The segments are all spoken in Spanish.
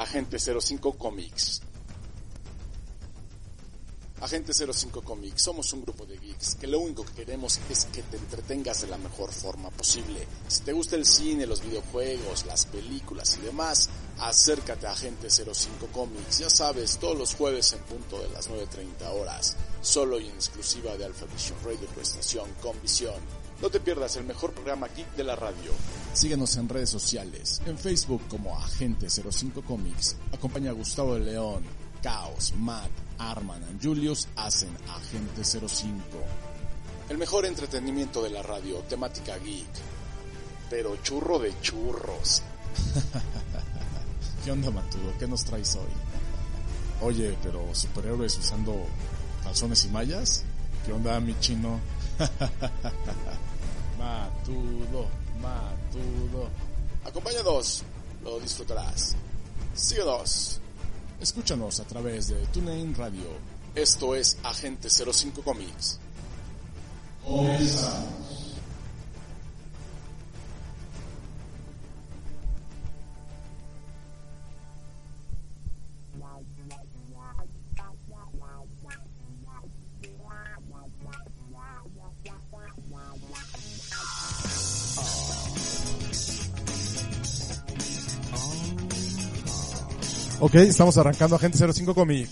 Agente 05 Comics. Agente 05 Comics, somos un grupo de geeks que lo único que queremos es que te entretengas de la mejor forma posible. Si te gusta el cine, los videojuegos, las películas y demás, acércate a Agente 05 Comics. Ya sabes, todos los jueves en punto de las 9.30 horas, solo y en exclusiva de Alpha Vision Radio, tu estación con visión. No te pierdas el mejor programa geek de la radio. Síguenos en redes sociales, en Facebook como Agente 05 Comics. Acompaña a Gustavo de León, Caos, Matt, Arman y Julius hacen Agente 05. El mejor entretenimiento de la radio, temática geek. Pero churro de churros. ¿Qué onda, Matudo? ¿Qué nos traes hoy? Oye, pero superhéroes usando calzones y mallas? ¿Qué onda, mi chino? matudo, matudo. Acompáñanos, lo disfrutarás. Síguenos. Escúchanos a través de TuneIn Radio. Esto es Agente 05 Comics. Comenzamos. Ok, estamos arrancando Agente 05 Comics.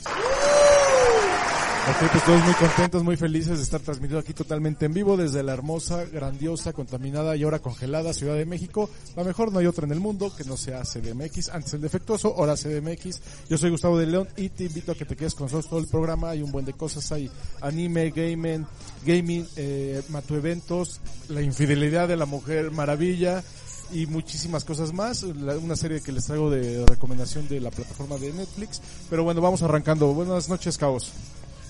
Ok, pues todos muy contentos, muy felices de estar transmitiendo aquí totalmente en vivo desde la hermosa, grandiosa, contaminada y ahora congelada Ciudad de México. La mejor no hay otra en el mundo que no sea CDMX. Antes el defectuoso, ahora CDMX. Yo soy Gustavo de León y te invito a que te quedes con nosotros todo el programa. Hay un buen de cosas, hay anime, gaming, gaming, eh, matu eventos, la infidelidad de la mujer maravilla y muchísimas cosas más. La- una serie que les traigo de recomendación de la plataforma de Netflix. Pero bueno, vamos arrancando. Buenas noches, Caos.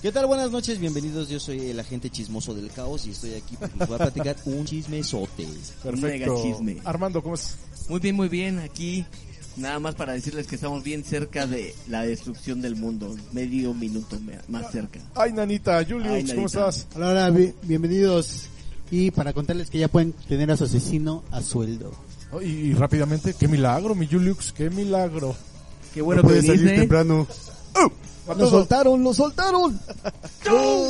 ¿Qué tal? Buenas noches, bienvenidos. Yo soy el agente chismoso del caos y estoy aquí porque les voy a platicar un chismesote. Perfecto. mega chisme. Armando, ¿cómo es? Muy bien, muy bien. Aquí nada más para decirles que estamos bien cerca de la destrucción del mundo. Medio minuto me- más cerca. Ay, nanita, Julius, Ay, ¿cómo estás? Hola, hola, bi- bienvenidos. Y para contarles que ya pueden tener a su asesino a sueldo. Oh, y, y rápidamente, qué milagro, mi Julius, qué milagro. Qué bueno No que puede salir temprano. A ¡Lo soltaron, lo soltaron!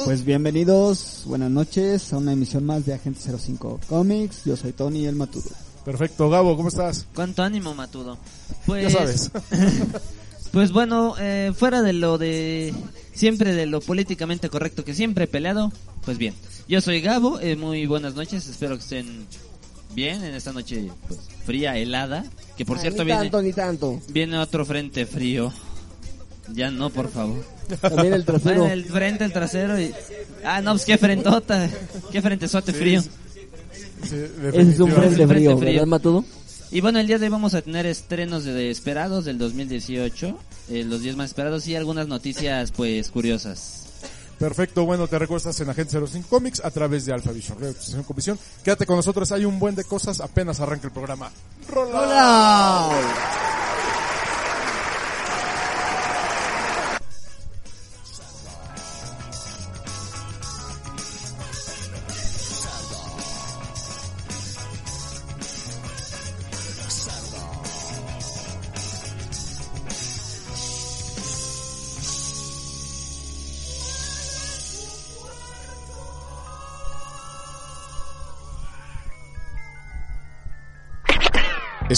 Pues bienvenidos, buenas noches a una emisión más de Agente 05 Comics. Yo soy Tony el Matudo. Perfecto, Gabo, ¿cómo estás? ¿Cuánto ánimo, Matudo? Pues, Ya sabes. pues bueno, eh, fuera de lo de siempre de lo políticamente correcto que siempre he peleado, pues bien. Yo soy Gabo, eh, muy buenas noches, espero que estén bien en esta noche pues, fría, helada, que por cierto ni viene tanto, ni tanto. viene otro frente frío. Ya no, por favor. También el trasero. Bueno, el frente, el trasero y... Ah, no, pues qué frentota, qué frentesote frío. Sí, Ese es un frente frío, frío. ¿verdad, Matudo? Y bueno, el día de hoy vamos a tener estrenos de, de esperados del 2018, eh, los 10 más esperados y algunas noticias pues curiosas. Perfecto, bueno, te recuestas en Agente 05 Comics a través de Alpha Vision Visión. Quédate con nosotros, hay un buen de cosas, apenas arranca el programa. ¡Rola!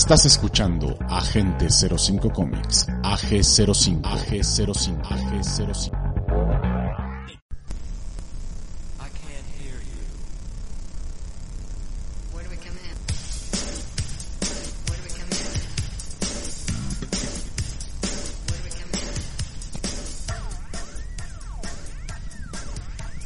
Estás escuchando Agente 05 Comics, AG05, AG05, AG05.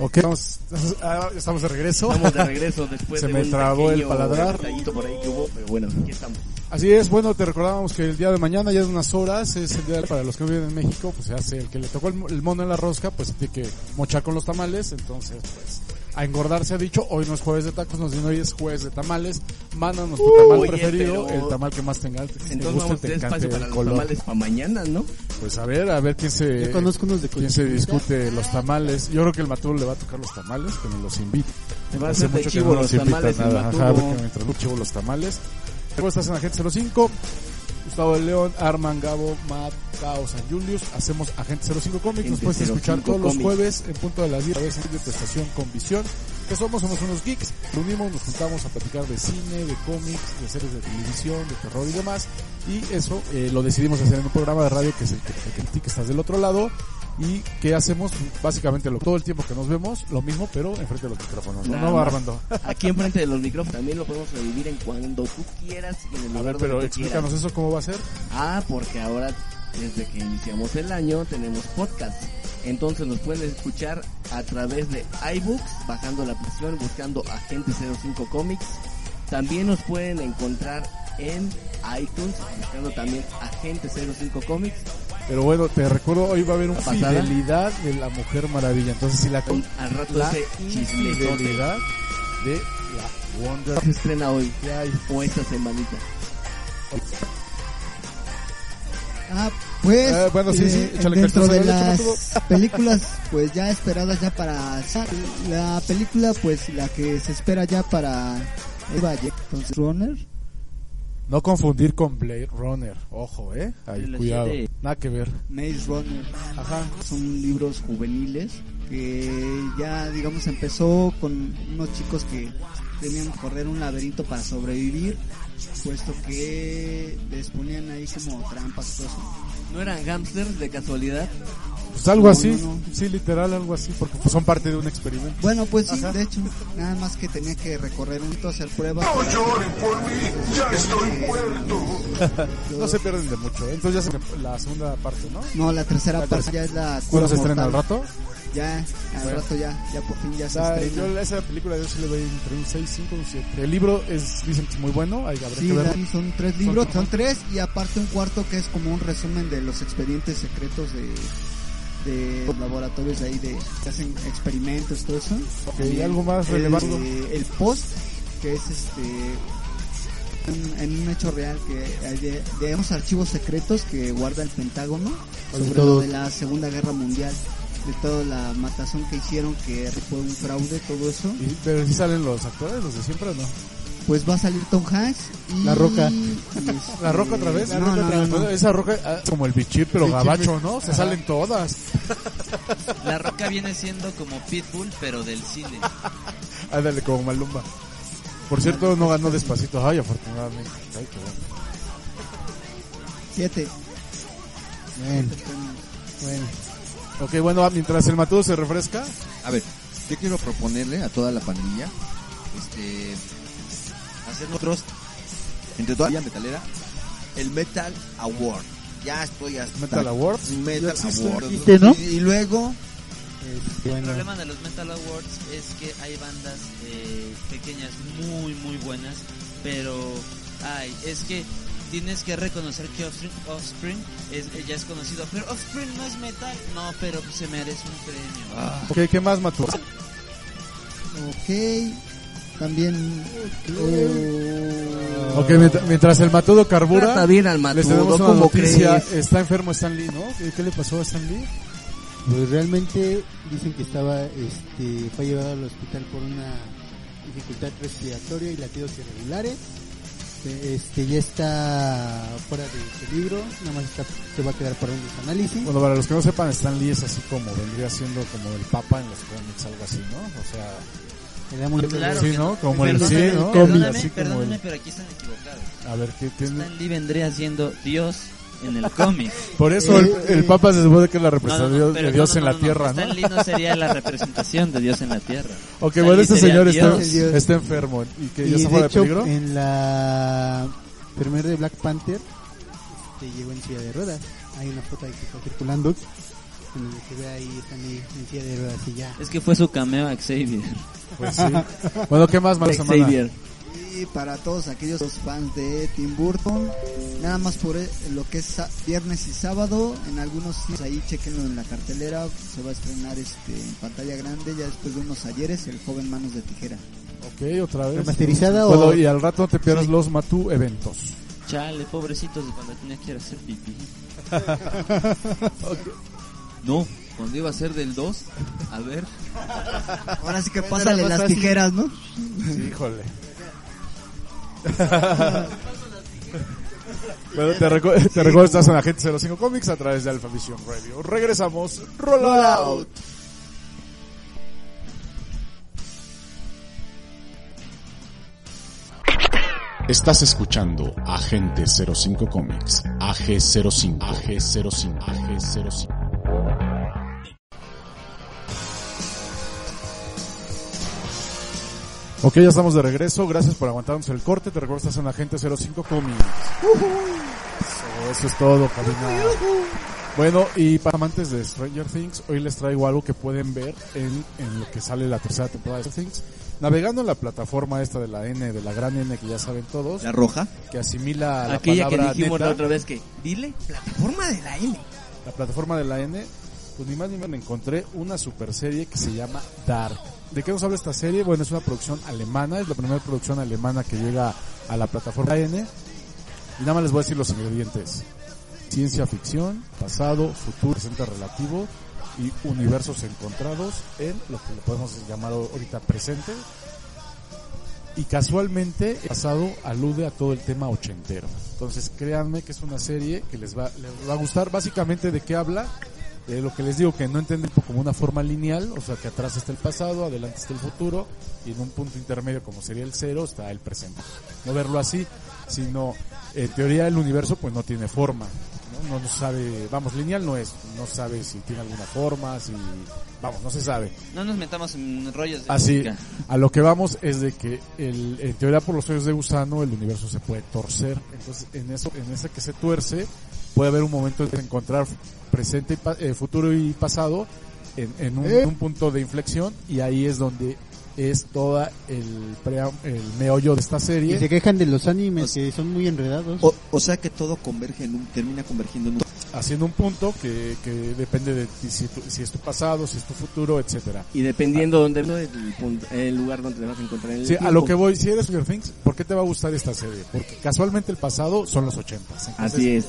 Ok, estamos Ah, estamos de regreso. Estamos de regreso después Se de me un trabó el paladar. por ahí que hubo, pero bueno, aquí estamos. Así es, bueno, te recordábamos que el día de mañana, ya en unas horas, es el día para los que viven en México, pues se hace el que le tocó el, mono en la rosca, pues tiene que mochar con los tamales, entonces pues a engordar se ha dicho, hoy no es jueves de tacos, nos dicen hoy es jueves de tamales, mándanos tu tamal Oye, preferido, pero- el tamal que más tenga, que te Entonces guste, vamos a te tener encante espacio para el los color. tamales para mañana, ¿no? Pues a ver, a ver quién se, Yo conozco unos de quién se discute los tamales. Yo creo que el Maturo le va a tocar los tamales, que nos los invite. Te va a Hace hacer de chivo no los nos invita tamales el nada. Ajá, Maturo. porque me introdujo chivo los tamales. Luego estás en Agente 05. Gustavo de León, Arman, Gabo, Matt, Cao, San Julius. Hacemos Agente 05 Comics. Nos puedes escuchar 05 todos los Comics. jueves en punto de las 10 a veces de tu estación con visión. ¿Qué somos? Somos unos geeks. Reunimos, nos juntamos a platicar de cine, de cómics, de series de televisión, de terror y demás. Y eso eh, lo decidimos hacer en un programa de radio que es el que, el que, que estás del otro lado. Y que hacemos básicamente lo, todo el tiempo que nos vemos, lo mismo, pero enfrente de los micrófonos. ¿no, no. Armando? Aquí enfrente de los micrófonos también lo podemos revivir en cuando tú quieras y en el A lugar ver, pero donde explícanos quieras. eso cómo va a ser. Ah, porque ahora desde que iniciamos el año tenemos podcast. Entonces nos pueden escuchar a través de iBooks, bajando la aplicación, buscando Agente 05 Comics. También nos pueden encontrar en iTunes, buscando también Agente 05 Comics. Pero bueno, te recuerdo, hoy va a haber un ¿La pasada? fidelidad de la Mujer Maravilla. Entonces, si la con Al rato la fidelidad de la Wonder se estrena hoy hay. o esta semanita. Ah, pues Eh, bueno, sí, sí, eh, dentro de las películas pues ya esperadas ya para la película pues la que se espera ya para entonces Runner No confundir con Blade Runner. Ojo, eh. Ahí, cuidado. Nada que ver. Maze Runner Ajá. son libros juveniles que ya digamos empezó con unos chicos que tenían que correr un laberinto para sobrevivir puesto que les ponían ahí como trampas y todo eso. ¿No eran hamsters de casualidad? Pues algo No, así. no, no. Sí, literal, algo así. Porque pues, son parte de un experimento. Bueno, pues sí, Ajá. de hecho, nada más que tenía que recorrer un hito, hacer pruebas. para- No se pierden de mucho. ¿eh? Entonces ya se la segunda parte, ¿no? No, la tercera La parte tercera. ya es la ¿Cuándo cura se estrena al rato? Ya, al Bueno. rato ya, ya por fin ya se La- estrena. yo esa película yo sí le doy entre un 6, 5, un 7. El libro es, dicen que es muy bueno, hay Sí, que verlo. sí, son tres libros, son tres y aparte un cuarto que es como un resumen de los expedientes secretos de de laboratorios ahí de que hacen experimentos todo eso. Ok, ¿y algo más el, relevante? eh, el post que es este un- en un hecho real que hay de, de unos archivos secretos que guarda el Pentágono Sobre sobre todo- lo de la Segunda Guerra Mundial, de toda la matazón que hicieron, que fue un fraude, todo eso. Y- pero si salen los actores, los de siempre o no? Pues va a salir Tom Hanks y... La Roca. este- La roca otra vez. No, La Roca no, otra vez. no, no. Esa roca ah, como el bichir, pero Bichir, gabacho, ¿no? Se salen todas. La roca viene siendo como Pitbull, pero del cine. Ándale, como Malumba. Por cierto, no ganó despacito. Ay, afortunadamente. Ay, qué bueno. Siete. Bueno, bueno. Ok, bueno, mientras el matudo se refresca, A ver, yo quiero proponerle a toda la pandilla, este, hacer nosotros, entre toda la metalera, el Metal Award. Ya estoy hasta Metal Awards. Metal. Award. ¿Existe, no? Y, y luego, Este, El bueno, problema de los Metal Awards es que hay bandas eh, pequeñas muy muy buenas, pero ay, es que tienes que reconocer que Offspring, Offspring es, eh, ya es conocido, pero Offspring no es metal, no, pero se merece un premio. Ok, ¿qué más, matudo? Ok. También... oh, Ok, mientras, mientras el matudo carbura, Trata bien al matudo, una ¿cómo noticia. crees? Está enfermo Stan Lee, ¿no? ¿Qué, qué le pasó a Stan Lee? pues realmente dicen que estaba, este, fue llevado al hospital por una dificultad respiratoria y latidos irregulares. Este, ya está fuera de peligro, nada más está, se va a quedar para unos análisis. Bueno, para los que no sepan, Stan Lee es así como vendría siendo como el papa en los cómics, algo así, ¿no? O sea, mucho- Claro sí, ¿no? Como el Perdóname, sí, ¿no? Perdóname, Así como perdóname, el- pero aquí están equivocados. A ver, ¿qué tiene? Stan Lee vendría siendo Dios en el cómic. Por eso el, el papa se supone que es la No, no, representación no, pero de Dios no, no, en no, la no, tierra, Stan ¿no? Lee no sería la representación de Dios en la tierra. Ok, Stan bueno, este señor está, está enfermo y que ya Y está de hecho, peligro. en la enfermera de Black Panther, este, llegó en silla de ruedas. Hay una foto ahí que está circulando. en donde se ve ahí, ahí en silla de ruedas y ya. Es que fue su cameo a Xavier. Pues sí. Bueno, ¿qué más, mala semana? Xavier. Y para todos aquellos fans de Tim Burton, nada más por e- lo que es viernes y sábado, en algunos sitios ahí chequenlo en la cartelera, se va a estrenar este en pantalla grande ya después de unos ayeres, El joven manos de tijera. Ok, otra vez. ¿Remasterizada Bueno, o...? y al rato no te pierdas Sí. los Matú eventos. Chale, pobrecitos de cuando tenía que ir a hacer pipí. No, cuando iba a ser del 2, a ver, Ahora sí que Bueno, pásale las fácil. tijeras, ¿no? Híjole. bueno, te, recu- te recuerdo estás en Agente 05 Comics a través de Alpha Vision Radio. Regresamos. Roll out. Estás escuchando Agente 05 Comics, AG05, AG05, AG05. Ok, ya estamos de regreso. Gracias por aguantarnos el corte. Te recuerdo estás en Agente 05 Comics. Eso, eso es todo, cabina. Bueno, y para amantes de Stranger Things, hoy les traigo algo que pueden ver en, en lo que sale la tercera temporada de Stranger Things. Navegando en la plataforma esta de la N, de la gran N que ya saben todos, la roja. que asimila la Aquella que palabra dijimos neta, la otra vez que, dile, plataforma de la N. la plataforma de la N, pues ni más ni menos me encontré una super serie que se llama Dark. ¿De qué nos habla esta serie? Bueno, es una producción alemana, es la primera producción alemana que llega a la plataforma N. Y nada más les voy a decir los ingredientes. Ciencia ficción, pasado, futuro, presente relativo y universos encontrados en lo que podemos llamar ahorita presente. Y casualmente el pasado alude a todo el tema ochentero. Entonces créanme que es una serie que les va, les va a gustar. Básicamente de qué habla, de lo que les digo que no entienden como una forma lineal, o sea que atrás está el pasado, adelante está el futuro y en un punto intermedio como sería el cero está el presente. No verlo así, sino en teoría el universo pues no tiene forma, ¿no? No, no sabe, vamos, lineal no es, no sabe si tiene alguna forma, si, vamos, no se sabe. No nos metamos en rollos de Así, música. a lo que vamos es de que el, en teoría por los hoyos de gusano el universo se puede torcer. Entonces, en eso, en ese que se tuerce, puede haber un momento de encontrar presente, y pa- eh, futuro y pasado en, en un, ¿Eh? un punto de inflexión y ahí es donde es toda el, prea- el meollo de esta Y serie. se quejan de los animes que son muy enredados. O, o sea que todo converge en un, termina convergiendo en un... haciendo un punto que, que depende de ti, si, tu- si es tu pasado, si es tu futuro, etcétera. Y dependiendo donde el, punto- el lugar donde te vas a encontrar en el Sí, a lo que voy, si eres Stranger Things, ¿por qué te va a gustar esta serie? Porque casualmente el pasado son los ochentas. Así es.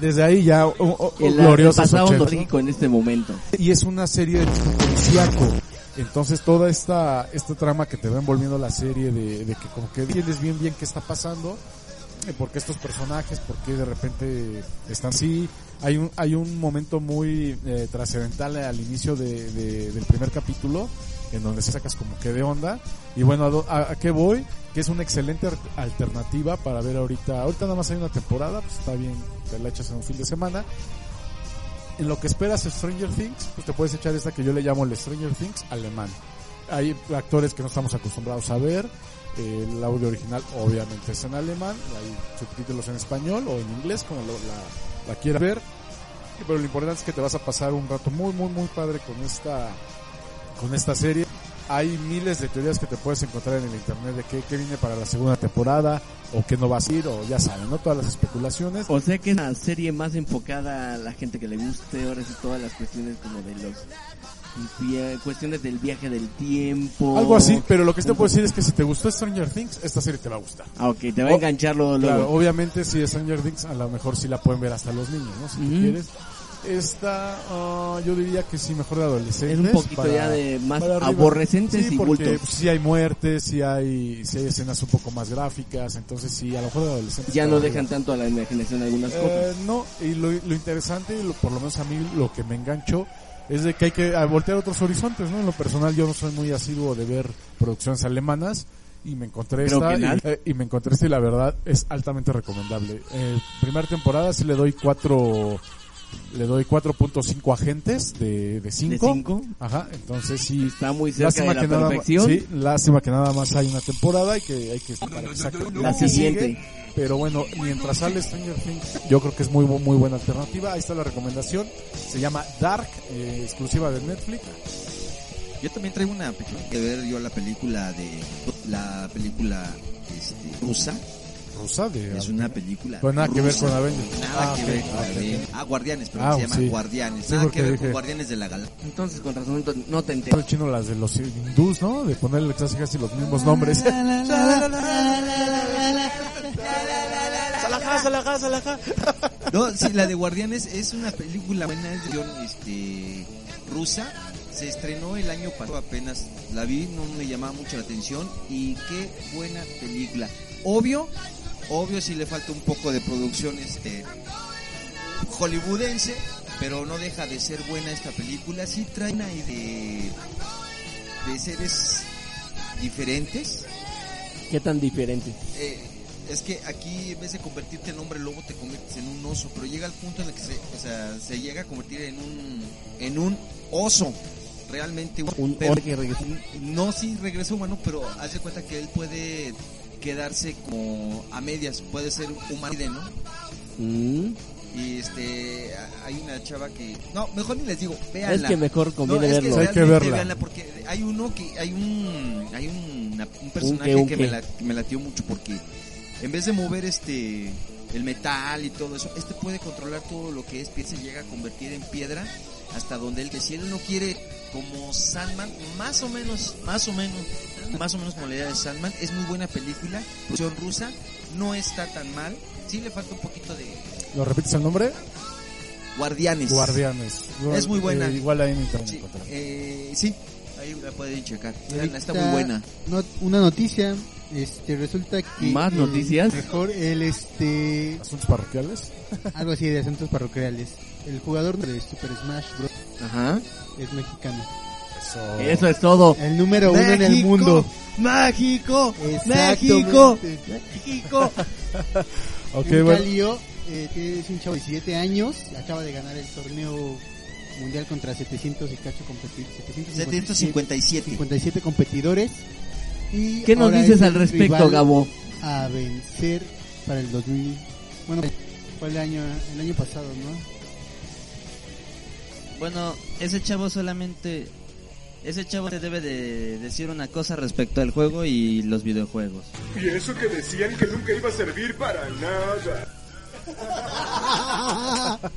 Desde ahí ya un, un- un El, el pasado 80. nostálgico en este momento. Y es una serie de policíaco. Entonces toda esta, esta trama que te va envolviendo la serie de, de que como que entiendes bien bien qué está pasando, eh, por qué estos personajes, por qué de repente están así. Hay un, hay un momento muy eh, trascendental al inicio de, de- del primer capítulo en donde se sacas como que de onda. Y bueno, ¿a, qué voy? Que es una excelente alternativa para ver ahorita. Ahorita nada más hay una temporada, pues está bien, te la echas en un fin de semana en lo que esperas Stranger Things, pues te puedes echar esta que yo le llamo el Stranger Things alemán. Hay actores que no estamos acostumbrados a ver, eh, el audio original obviamente es en alemán, hay subtítulos en español o en inglés como lo- la, la quieras ver, pero lo importante es que te vas a pasar un rato muy muy muy padre con esta con esta serie. Hay miles de teorías que te puedes encontrar en el internet de qué, qué viene para la segunda temporada o qué no va a ir o ya saben, ¿no? Todas las especulaciones. O sea que es una serie más enfocada a la gente que le guste, ahora sí todas las cuestiones como de los cuestiones del viaje del tiempo. Algo así, pero lo que te puedo decir es que si te gustó Stranger Things, esta serie te va a gustar. Ah, ok, te va a Oh, enganchar luego. Claro, obviamente si es Stranger Things, a lo mejor sí la pueden ver hasta los niños, ¿no? Si tú Ujú. quieres. Esta, ah, yo diría que sí, mejor de adolescentes. Es un poquito para- ya de más aborrecentes sí, y porque bultos. sí hay muertes, sí hay, sí hay escenas un poco más gráficas, entonces sí, a lo mejor de adolescentes. Ya no arriba. dejan tanto a la imaginación algunas cosas. Eh, no, y lo, lo interesante, lo- por lo menos a mí lo que me enganchó, es de que hay que ah, voltear otros horizontes, ¿no? En lo personal yo no soy muy asiduo de ver producciones alemanas y me encontré Creo esta y, eh, y me encontré esta y la verdad es altamente recomendable. Eh, primera temporada sí le doy cuatro le doy 4.5 agentes de, de 5. ¿De cinco? Ajá, entonces sí. Está muy cerca de la que nada, perfección. sí, lástima que nada más hay una temporada y que hay que para que saque La siguiente. sigue. Pero bueno, mientras sale Stranger Things, yo creo que es muy muy buena alternativa. Ahí está la recomendación. Se llama Dark, eh, exclusiva de Netflix. Yo también traigo una que ver yo la película de la película este, rusa. Rusa de Es una película. Pues nada que ver rusa. con Avengers. Nada Ah, que ok, ver con ah, Avengers. Ah, Guardianes, pero Ah, se llama sí. Guardianes. Sí, Nada que ver dije- con Guardianes de la Galaxia. Entonces, con razón, no- no te El entero. chino las de los hindús, ¿no? De ponerle casi casi los mismos nombres. No, sí, la de Guardianes es una película buena, es este, rusa. Se estrenó el año pasado apenas. La vi, no me llamaba mucho la atención. Y qué buena película. Obvio, obvio si le falta un poco de producción este hollywoodense, pero no deja de ser buena esta película. Sí trae una de, de seres diferentes. ¿Qué tan diferente? Eh, es que aquí en vez de convertirte en hombre lobo te conviertes en un oso, pero llega el punto en el que se, o sea, se llega a convertir en un en un oso. Realmente Un pero- hombre que regresa. no sí regresa humano, pero haz de cuenta que él puede quedarse como a medias, puede ser humanoide, ¿no? Mm. Y este hay una chava que no, mejor ni les digo, véanla. Es que mejor conviene No, es verlo. Hay que verla. véanla porque hay uno que hay un hay un, una- un personaje un que me, la- que me latió mucho porque en vez de mover este el metal y todo eso, este puede controlar todo lo que es piedra, se llega a convertir en piedra hasta donde él que si él no quiere como Sandman, más o menos, más o menos, más o menos como la idea de Sandman, es muy buena película, producción rusa, no está tan mal, sí le falta un poquito de ¿Lo repites el nombre? Guardianes. Guardianes. Es muy buena. Eh, igual ahí en internet Sí, eh, sí, ahí la pueden checar. Está muy buena. no- una noticia, este, resulta que... ¿Más el noticias? Mejor el, este, Asuntos parroquiales. algo así de asuntos parroquiales. El jugador de Super Smash Bros. Ajá. es mexicano. Eso. Eso es todo. El número uno en el mundo. México, Exactamente. México, México. Ok, Un bueno. Calio, eh, es un chavo de 17 años, acaba de ganar el torneo mundial contra 700 y cacho competidores. 757. 57 competidores. Y ¿Qué nos dices es al respecto, Gabo? A vencer para el 2000. Bueno, fue el año, el año pasado, ¿no? Bueno, ese chavo solamente... Ese chavo te debe de decir una cosa respecto al juego y los videojuegos. Y eso que decían que nunca iba a servir para nada.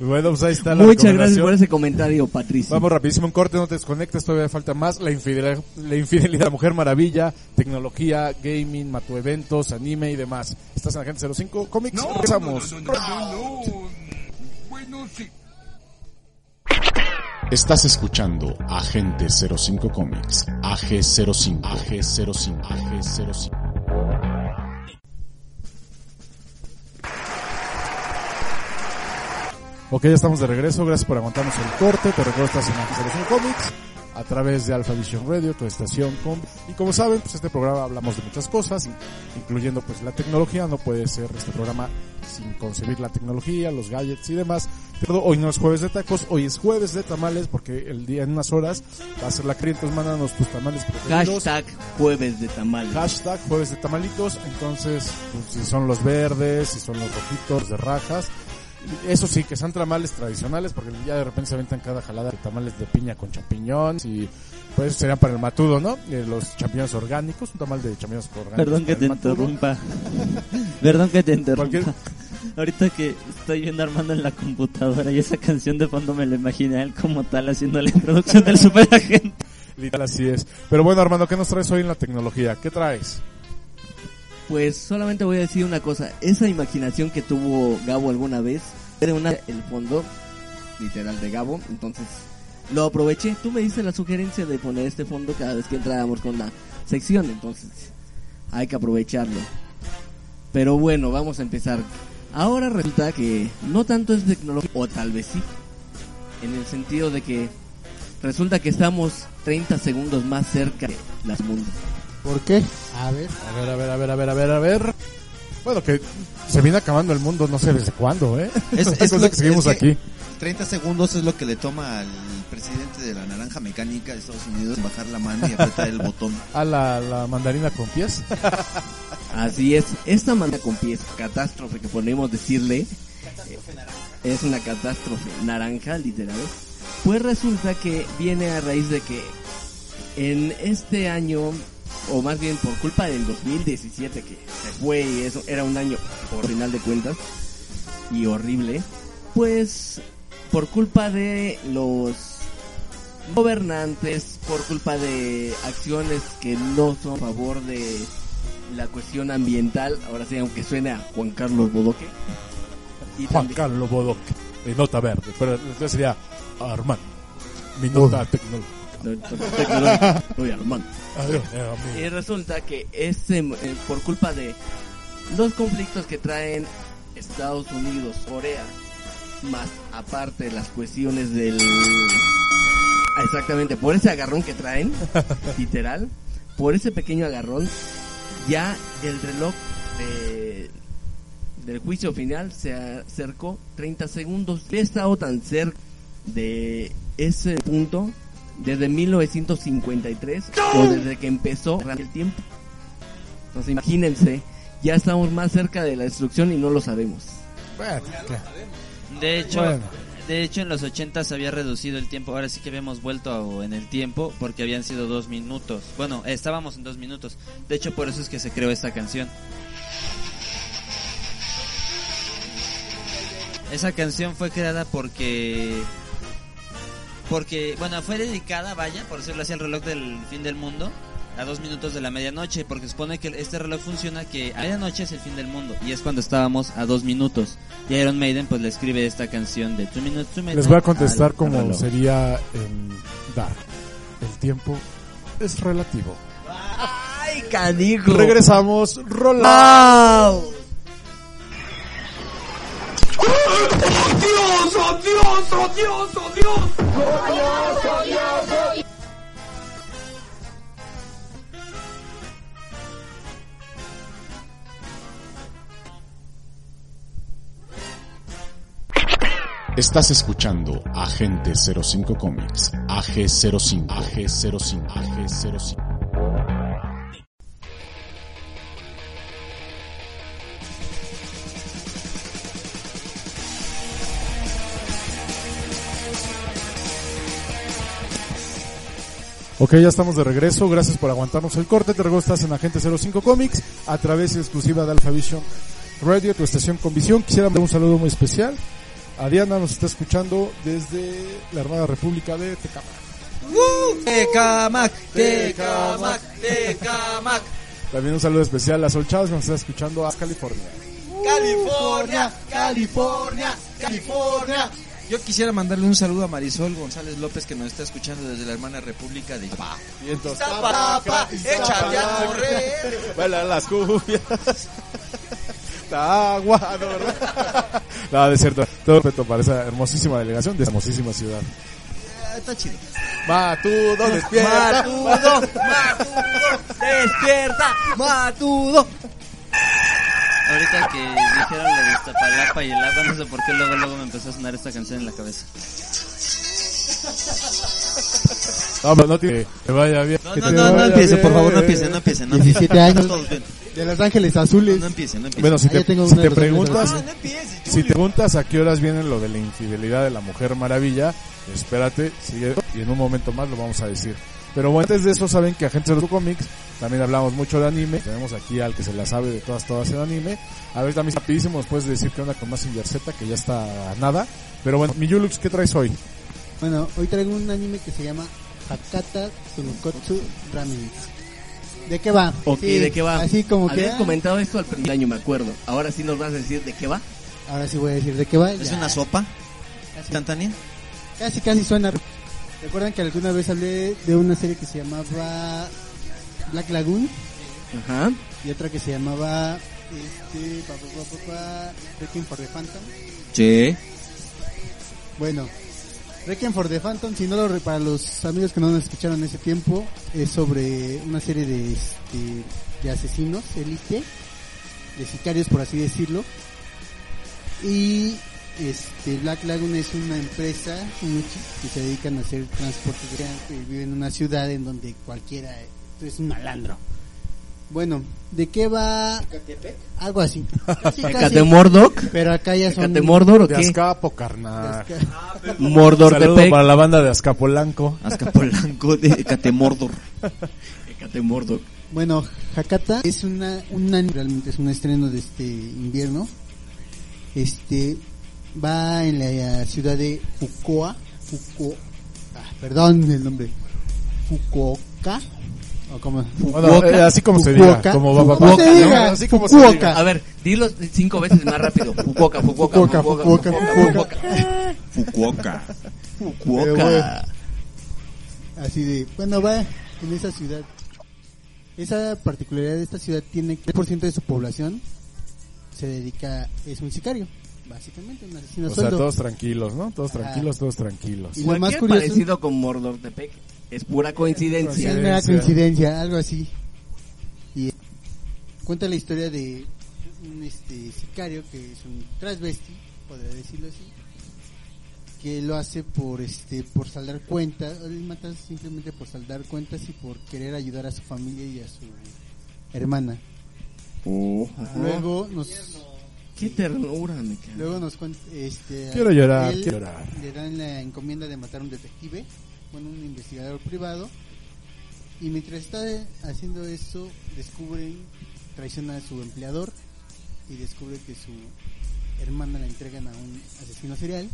Bueno, pues ahí está la Muchas gracias por ese comentario, Patricio. Vamos rapidísimo un corte, no te desconectes, todavía falta más. La infidelidad, la infidelidad de la Mujer Maravilla, tecnología, gaming, matu eventos, anime y demás. Estás en Agente 05 Comics, regresamos. Bueno, sí. Estás escuchando Agente 05 Comics, AG05, AG05, AG05. Ok, ya estamos de regreso, gracias por aguantarnos el corte. Te recuerdo estás en Agente 05 Comics a través de Alpha Vision Radio, tu estación com. Y como saben, pues este programa hablamos de muchas cosas, incluyendo pues la tecnología. No puede ser este programa sin concebir la tecnología, los gadgets y demás. Pero hoy no es jueves de tacos, hoy es jueves de tamales porque el día en unas horas va a ser la cría, entonces mándanos tus tamales preferidos. Hashtag jueves de tamales. Hashtag jueves de tamalitos, entonces pues, si son los verdes, si son los rojitos de rajas, eso sí, que sean tamales tradicionales, porque ya de repente se aventan cada jalada de tamales de piña con champiñón, y pues eso serían para el matudo, ¿no? Eh, los champiñones orgánicos, un tamal de champiñones orgánicos. Perdón que te matudo. interrumpa. Perdón que te interrumpa. Cualquier- Ahorita que estoy viendo Armando en la computadora y esa canción de fondo me lo imaginé a él como tal haciendo la introducción del superagente. Literal, así es. Pero bueno, Armando, ¿qué nos traes hoy en la tecnología? ¿Qué traes? Pues solamente voy a decir una cosa. Esa imaginación que tuvo Gabo alguna vez era una el fondo literal de Gabo. Entonces lo aproveché. Tú me diste la sugerencia de poner este fondo cada vez que entrábamos con la sección. Entonces hay que aprovecharlo. Pero bueno, vamos a empezar. Ahora resulta que no tanto es tecnología, o tal vez sí. En el sentido de que resulta que estamos 30 segundos más cerca de las mundos. ¿Por qué? A ver. A ver, a ver, a ver, a ver, a ver, a ver. Bueno, que se viene acabando el mundo, no sé desde cuándo, ¿eh? Es, Una es cosa lo- que seguimos es que aquí. 30 segundos es lo que le toma al presidente de la naranja mecánica de Estados Unidos bajar la mano y apretar el botón. A la, la mandarina con pies. Así es, esta manda con pies, catástrofe que podemos decirle, eh, es una catástrofe naranja, literal. Pues resulta que viene a raíz de que en este año, o más bien por culpa del 2017 que se fue y eso era un año por final de cuentas y horrible, pues por culpa de los gobernantes, por culpa de acciones que no son a favor de la cuestión ambiental, ahora sí, aunque suene a Juan Carlos Bodoque. Y Juan también- Carlos Bodoc, de nota verde. Pero entonces sería Armando. Mi nota tecnológica. No, no, tecnológico. Uy, Armando. Adiós, eh, amigo. Y resulta que este, eh, por culpa de los conflictos que traen Estados Unidos, Corea, más aparte las cuestiones del... Exactamente, por ese agarrón que traen, literal, por ese pequeño agarrón, ya el reloj de, del juicio final se acercó 30 segundos. He estado tan cerca de ese punto desde 1953 o desde que empezó el tiempo. Entonces imagínense, ya estamos más cerca de la destrucción y no lo sabemos. De hecho, Bueno. de hecho en los 80 se había reducido el tiempo. Ahora sí que habíamos vuelto a- en el tiempo porque habían sido dos minutos. Bueno, estábamos en dos minutos. De hecho, por eso es que se creó esta canción. Esa canción fue creada porque porque bueno fue dedicada vaya por decirlo así al reloj del fin del mundo a dos minutos de la medianoche porque supone que este reloj funciona que a medianoche es el fin del mundo y es cuando estábamos a dos minutos y Iron Maiden pues le escribe esta canción de two minutes to Les midnight voy a contestar al como sería en Dark. El tiempo es relativo. ¡Ay, canijo! Regresamos, rola. ¡Ah! ¡Dios, oh Dios, oh Dios, oh Dios! Estás escuchando Agente 05 Comics, AG05, AG05, AG05. Ok, ya estamos de regreso. Gracias por aguantarnos el corte. Te estás en Agente 05 Comics a través exclusiva de Alpha Vision Radio, tu estación con visión. Quisiera dar un saludo muy especial. A Diana nos está escuchando desde la hermana República de Tecamac. Tecamac, Tecamac, Tecamac. También un saludo especial a Sol Chávez que nos está escuchando a California. California, California, California. Yo quisiera mandarle un saludo a Marisol González López que nos está escuchando desde la hermana República de Iztapa. Iztapalapa, échate a correr. Baila las cumbias. Está aguado, ¿verdad? No, de cierto. Todo respeto para esa hermosísima delegación de esa hermosísima ciudad. Ah, Está chido. Matudo, despierta. ¡Matudo! ¡Matudo! ¡Despierta! ¡Matudo! Ahorita que dijeron lo de Iztapalapa y el agua, no sé por qué luego luego me empezó a sonar esta canción en la cabeza. No, pero no tiene que te vaya bien. No, que no, no, no vaya empiecen, por favor, no empiecen, no empiecen. No 17 empiecen. años. De Los Ángeles Azules. No empiecen, no empiecen. Bueno, si Ah, te, si te preguntas, No, no si te preguntas a qué horas viene lo de la infidelidad de la Mujer Maravilla, espérate, sigue y en un momento más lo vamos a decir. Pero bueno, antes de eso saben que Agentes de los Comics también hablamos mucho de anime. Tenemos aquí al que se la sabe de todas todas en anime. A ver también rapidísimo después de decir que onda con Massinger Z que ya está a nada. Pero bueno, mi Yulux, ¿qué traes hoy? Bueno, hoy traigo un anime que se llama Hakata Tsunukotsu Ramen. ¿De qué va? Ok, Sí, ¿de qué va? Así como que... Habías comentado esto al primer año, me acuerdo. Ahora sí nos vas a decir de qué va. Ahora sí voy a decir de qué va. ¿Es ya. una sopa instantánea? casi, casi suena. ¿Recuerdan que alguna vez hablé de una serie que se llamaba Black Lagoon? Ajá. Y otra que se llamaba... Este... Pa, pa, pa, pa, pa, Requiem for the Phantom. Sí. Bueno, Requiem for the Phantom, si no lo re- para los amigos que no nos escucharon en ese tiempo, es sobre una serie de, este, de asesinos, élite, de sicarios por así decirlo. Y este Black Lagoon es una empresa un- que se dedican a hacer transporte de que vive en una ciudad en donde cualquiera es un malandro. Bueno, ¿de qué va? Algo así. Casi, casi. ¿Ecate-Mordoc? Pero acá ya son ¿Ecate-Mordor o De qué? Azcapo, carnal. Mordor de Saludo Pec. para la banda de Azcapolanco. Azcapolanco de Ecate-Mordor. Ecate-Mordor. Bueno, Hakata es una, una realmente es un estreno de este invierno. Este va en la ciudad de Fukuoka, Fuku, ah, perdón el nombre, Fukuoka, o como Bueno, eh, así como se diga, Fukuoka, como va, va, ¿Cómo va, se ¿no? Así como se Fukuoka. diga. A ver, dilo cinco veces más rápido. Fukuoka, Fukuoka, Fukuoka, Fukuoka, Fukuoka, Fukuoka. Fukuoka. así de, bueno, va en esa ciudad. Esa particularidad de esta ciudad tiene que el 3% de su población se dedica, es un sicario, básicamente, un asesino O sea, sueldo. todos tranquilos, ¿no? Todos tranquilos, todos tranquilos. Y lo más Cualquier curioso parecido con Mordor de Pec es pura Sí, coincidencia. es mera coincidencia, algo así. Y eh, cuenta la historia de un este sicario que es un transvesti, podría decirlo así, que lo hace por este por saldar cuentas, él mata simplemente por saldar cuentas y por querer ayudar a su familia y a su hermana. Oh, Luego nos Qué ternura, me cae. luego nos cuenta este Quiero llorar, él quiero llorar. le dan la encomienda de matar a un detective, bueno, un investigador privado y mientras está haciendo eso descubren traiciona a su empleador y descubre que su hermana la entregan a un asesino serial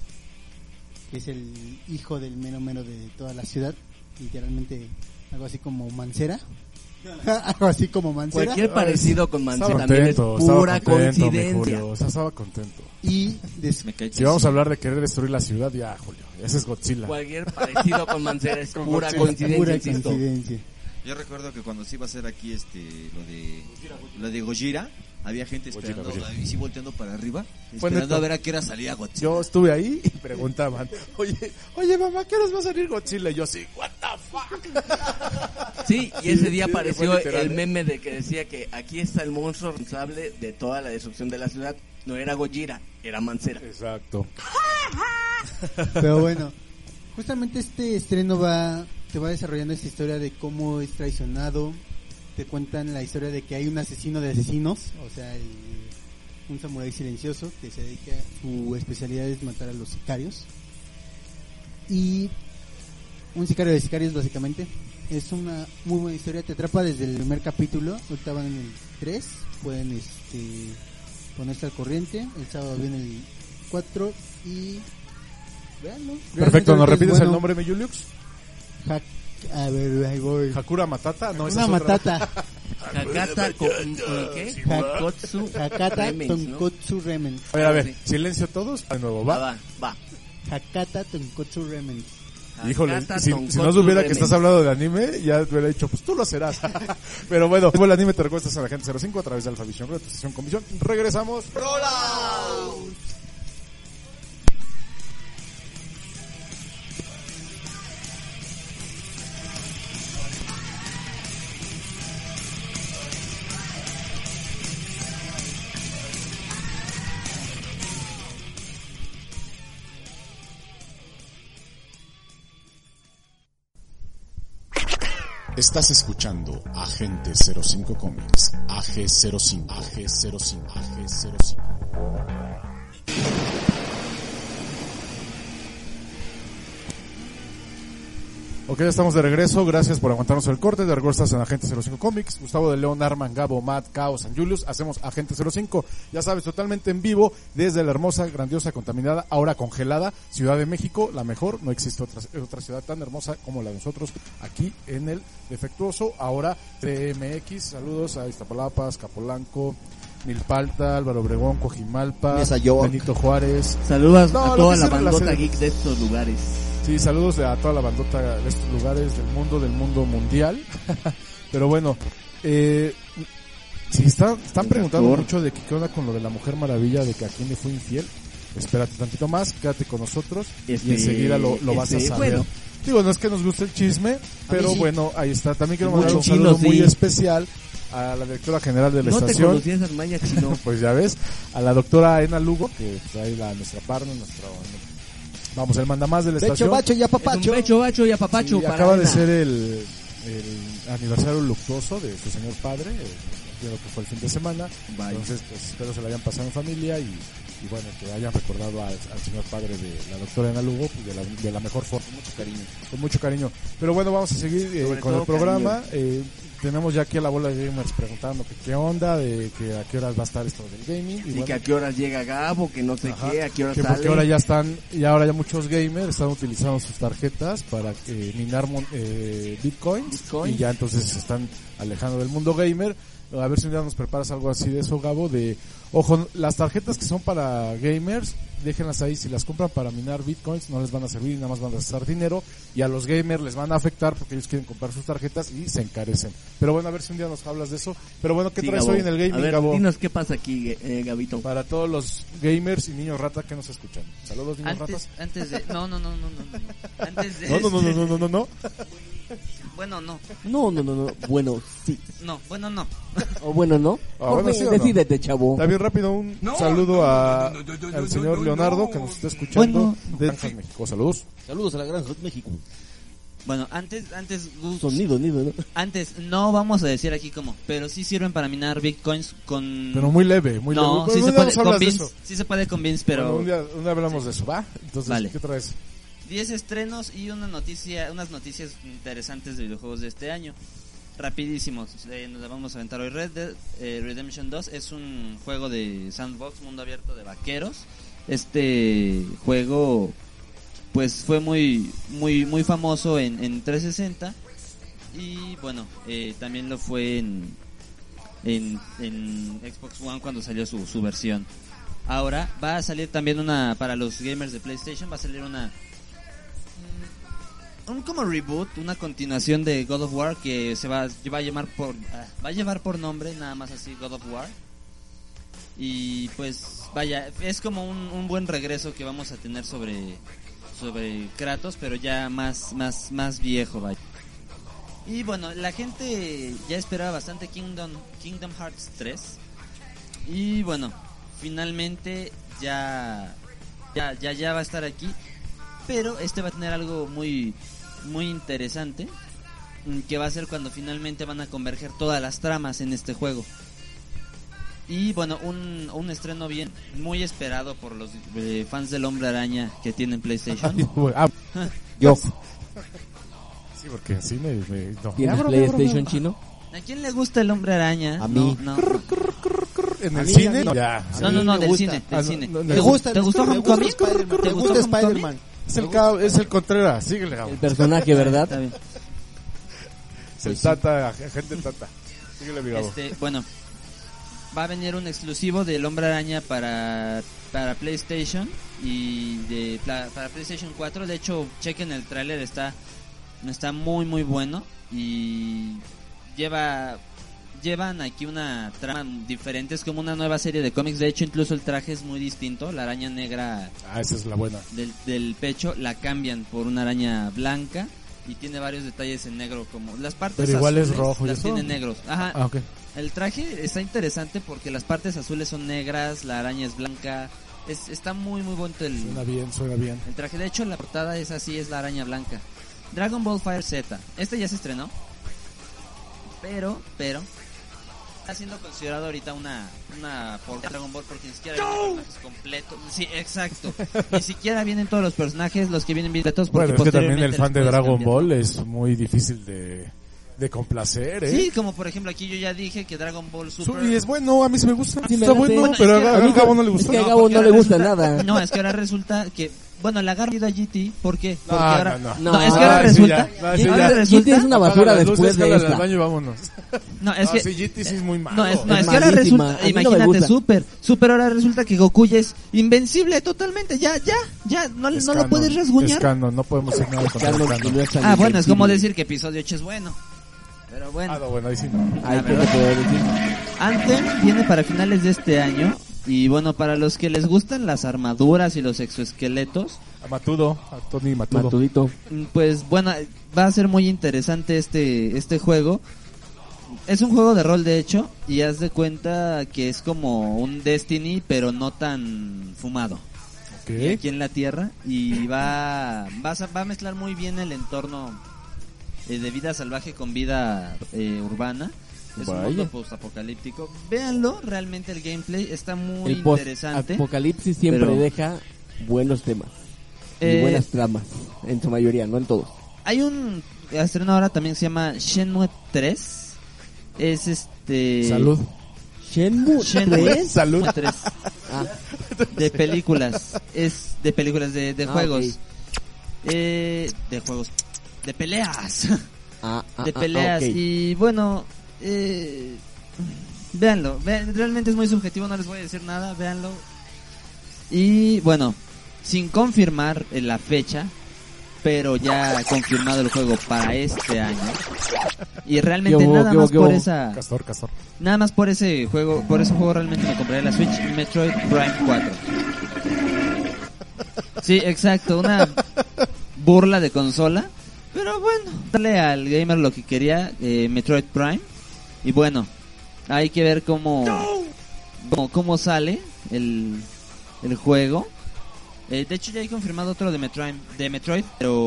que es el hijo del mero mero de toda la ciudad literalmente algo así como Mancera algo así como Mancera Cualquier parecido con Estaba Mancera también es contento, estaba pura coincidencia. Julio, o sea, estaba contento. y Si vamos sí. a hablar de querer destruir la ciudad, ya, Julio. Ese es Godzilla. Cualquier parecido con Mancera es Con pura Godzilla. coincidencia, pura coincidencia Yo recuerdo que cuando se iba a hacer aquí este lo de lo de Gojira, había gente Gojira, esperando, Gojira. y sí volteando para arriba, esperando a ver a qué hora salía Godzilla. Yo estuve ahí y preguntaban, oye, oye mamá, ¿qué horas va a salir Godzilla? Y yo fuck? Sí, y ese día apareció el ¿eh? meme de que decía que aquí está el monstruo responsable de toda la destrucción de la ciudad. No era Gojira, era Mancera. Exacto. Pero bueno, justamente este estreno va te va desarrollando esta historia de cómo es traicionado. Te cuentan la historia de que hay un asesino de asesinos, o sea, el- un samurái silencioso que se dedica, su especialidad es matar a los sicarios. Y un sicario de sicarios básicamente. Es una muy buena historia, te atrapa desde el primer capítulo, ahorita van en el 3, pueden este ponerse al corriente, el sábado viene el 4 y véanlo. Perfecto, ¿nos repites el nombre, Juliux? Hack- a ver, ahí voy. Hakura Matata, no, esa Una es matata. Hakata ¿qué? Hakotsu Hakata. Tonkotsu Remen. A ver, a ver, silencio todos, de nuevo, Va, va. va, va. Hakata Tonkotsu Remen. Híjole, si, no supiera que estás hablando de anime, ya te hubiera dicho, pues tú lo serás. Pero bueno, el anime te recuestas a la gente 05 a través de Alfa Visión Radio, estación Comisión. Regresamos. Estás escuchando Agente 05 Comics, AG05, AG05, AG05. Ok, ya estamos de regreso. Gracias por aguantarnos el corte. De regreso en Agente 05 Comics. Gustavo de León, Arman, Gabo, Matt, Caos, San Julius. Hacemos Agente 05. Ya sabes, totalmente en vivo desde la hermosa, grandiosa, contaminada, ahora congelada Ciudad de México. La mejor. No existe otra, otra ciudad tan hermosa como la de nosotros aquí en el defectuoso. Ahora CMX. Saludos a Iztapalapa, Capolanco, Milpalta, Álvaro Obregón, Cojimalpa. Benito Juárez. Saludos No, a toda la bandota geek de estos lugares. Sí, saludos a toda la bandota de estos lugares del mundo, del mundo mundial. Pero bueno, eh, si están, están preguntando mucho de que qué onda con lo de la Mujer Maravilla, de que a quién le fue infiel, espérate tantito más, quédate con nosotros Este, y enseguida lo, lo vas a este, saber. bueno. Digo, no es que nos guste el chisme, pero sí. bueno, ahí está. También quiero mandar un chino, saludo muy especial a la directora general de la No te estación. mañas, chino. pues ya ves, a la doctora Ena Lugo, que trae la nuestra partner, nuestro vamos, el mandamás de la Becho, estación. bacho y apapacho. becho, bacho y apapacho. Sí, para acaba de ser el, el aniversario luctuoso de su señor padre, eh, creo que fue el fin de semana. Entonces, pues espero se la hayan pasado en familia y, y bueno, que hayan recordado al, al señor padre de la doctora Ana Lugo pues, de, la, de la mejor forma. Mucho cariño. Con mucho cariño. Pero bueno, vamos a seguir eh, con el programa. Eh, tenemos ya aquí a la bola de gamers preguntando que qué onda, de que a qué horas va a estar esto del gaming. Y bueno, que a qué horas llega Gabo, que no sé Ajá, qué, a qué hora que sale. porque ahora ya están y ahora ya muchos gamers están utilizando sus tarjetas para eh, minar mon- eh, bitcoins, Bitcoins. y ya entonces se están alejando del mundo gamer a ver si un día nos preparas algo así de eso Gabo de ojo las tarjetas que son para gamers déjenlas ahí si las compran para minar bitcoins no les van a servir nada más van a gastar dinero y a los gamers les van a afectar porque ellos quieren comprar sus tarjetas y se encarecen pero bueno a ver si un día nos hablas de eso pero bueno ¿qué Sí, traes Gabo. hoy en el gaming A ver, Gabo? dinos qué pasa aquí, eh, Gabito. para todos los gamers y niños rata que nos escuchan saludos niños Antes, ratas antes de... No, no, no, no, no. no. Antes de... No, no, no, no, no, no, no, no. Bueno, no. No, no, no, no. Bueno, sí. No, bueno, no. O bueno, no. Ah, bueno, sí o no. decídete, chavo. Está bien rápido, un saludo a al señor Leonardo que nos está escuchando Bueno. de México. Saludos. Saludos a la Granja de México. Bueno, antes, antes, Gus, Sonido, nido, ¿no? antes, no vamos a decir aquí cómo, pero sí sirven para minar bitcoins con... Pero muy leve, muy no, leve. sí Bueno, se día puede nos con hablas de Beans, eso. sí se puede con Beans, pero Bueno, un, día, un día hablamos de eso, ¿va? Entonces, Vale. ¿qué traes? 10 estrenos y una noticia, unas noticias interesantes de videojuegos de este año. Rapidísimos, eh, nos la vamos a aventar hoy. Red eh, Redemption 2 es un juego de sandbox, mundo abierto de vaqueros. Este juego pues fue muy muy muy famoso en, en 360 y bueno, eh, también lo fue en, en, en Xbox One cuando salió su, su versión. Ahora va a salir también una para los gamers de PlayStation, va a salir una un como reboot, una continuación de God of War que se va, va a llamar por ah, va a llevar por nombre nada más así God of War. Y pues vaya, es como un, un buen regreso que vamos a tener sobre sobre Kratos, pero ya más más más viejo, vaya. Y bueno, la gente ya esperaba bastante Kingdom Kingdom Hearts 3. Y bueno, finalmente ya ya ya ya va a estar aquí, pero este va a tener algo muy muy interesante mm, que va a ser cuando finalmente van a converger todas las tramas en este juego. Y bueno, un, un estreno bien, muy esperado por los eh, fans del Hombre Araña que tienen PlayStation. Ah, Yo. sí, porque así me... me no. ¿Tienes PlayStation chino? ¿A quién le gusta el Hombre Araña? A mí. No, no. En el mí, cine, mí. ya. no, no, no, del gusta. cine, Ah, del no, cine. no, no. ¿Te, gusta, ¿te gustó Homecoming? ¿Te gustó? Spider-Man. Es el, cab- es el Contreras, síguele, Gabo. El personaje, ¿verdad? Está bien. Es el Tata, agente Tata. Síguele, mi. Este, bueno, va a venir un exclusivo del Hombre Araña para para PlayStation y de pla- para PlayStation 4. De hecho, chequen el tráiler, está está muy muy bueno y lleva llevan aquí una trama diferente, es como una nueva serie de cómics. De hecho, incluso el traje es muy distinto, la araña negra Ah, esa es la buena. del, del pecho la cambian por una araña blanca y tiene varios detalles en negro como las partes Pero igual es azules rojo y las tiene negros. Ajá. Ah, el traje está interesante porque las partes azules son negras la araña es blanca. Es, está muy muy bonito el, Suena bien, suena bien. el traje. De hecho la portada es así es la araña blanca. Dragon Ball Fire Z. Este ya se estrenó. Pero pero está siendo considerado ahorita una una por Dragon Ball porque ni siquiera vienen personajes completos. Sí exacto. Ni siquiera vienen todos los personajes los que vienen completos porque Bueno, es que también el fan de Dragon cambiar. Ball es muy difícil de, de complacer, ¿eh? sí como por ejemplo aquí yo ya dije que Dragon Ball Su- Super y es bueno, a mí sí me gusta. Sí me Está bueno, Bueno, pero es que a, a Gabo no le es gustó. que a No, Gabo porque no le gusta resulta- nada. No, es que ahora resulta que. Bueno, la agarro a GT. ¿Por qué? Porque No, ahora. no, No, no. es que Ah, ahora sí, resulta. ya. No, sí, ya. resulta- GT es una basura las después luces, de esta. al baño y vámonos. No, es No, que. sí, GT sí es muy malo. No, es, no, Es es que ahora resulta, no imagínate, gusta. Super, Super ahora resulta que Goku ya es invencible totalmente, ya, ya, ya, no, Es no lo puedes Es rasguñar. canon, no podemos hacer nada no es tan Ah, bueno, es como decir que episodio 8 es bueno. Pero bueno. Ah, no, bueno, ahí sí viene para finales de este año. Y bueno, para los que les gustan las armaduras y los exoesqueletos, A Matudo, a Tony Matudo. Matudito. Mm, pues bueno, va a ser muy interesante este este juego es un juego de rol de hecho y haz de cuenta que es como un Destiny pero no tan fumado. Aquí en la Tierra y va vas a- va a mezclar muy bien el entorno eh, de vida salvaje con vida eh, urbana. Es un mundo post-apocalíptico. Véanlo, realmente el gameplay está muy El interesante. post-apocalipsis siempre pero- deja buenos temas. Y Eh, buenas tramas. En su mayoría, no en todos. Hay un estreno ahora también que se llama Shenmue 3. Es este. Salud. Shenmue Shenmue 3. Salud. 3. Ah. De películas. Es de películas, de, de Ah, juegos. Eh, de juegos. De peleas. Ah, ah, de ah, peleas. ah, ok. Y bueno. Eh, véanlo. Vean- realmente es muy subjetivo, no les voy a decir nada. Véanlo. Y bueno, sin confirmar la fecha, pero ya confirmado el juego para este año. Y realmente ¿Qué hubo, nada más por esa Castor, Castor. nada más por ese juego, por ese juego realmente me compré la Switch Metroid Prime 4. Sí, exacto, una burla de consola, pero bueno, darle al gamer lo que quería, eh, Metroid Prime. Y bueno, hay que ver cómo cómo, cómo sale el, el juego. Eh, de hecho ya hay confirmado otro de Metroid, de Metroid, pero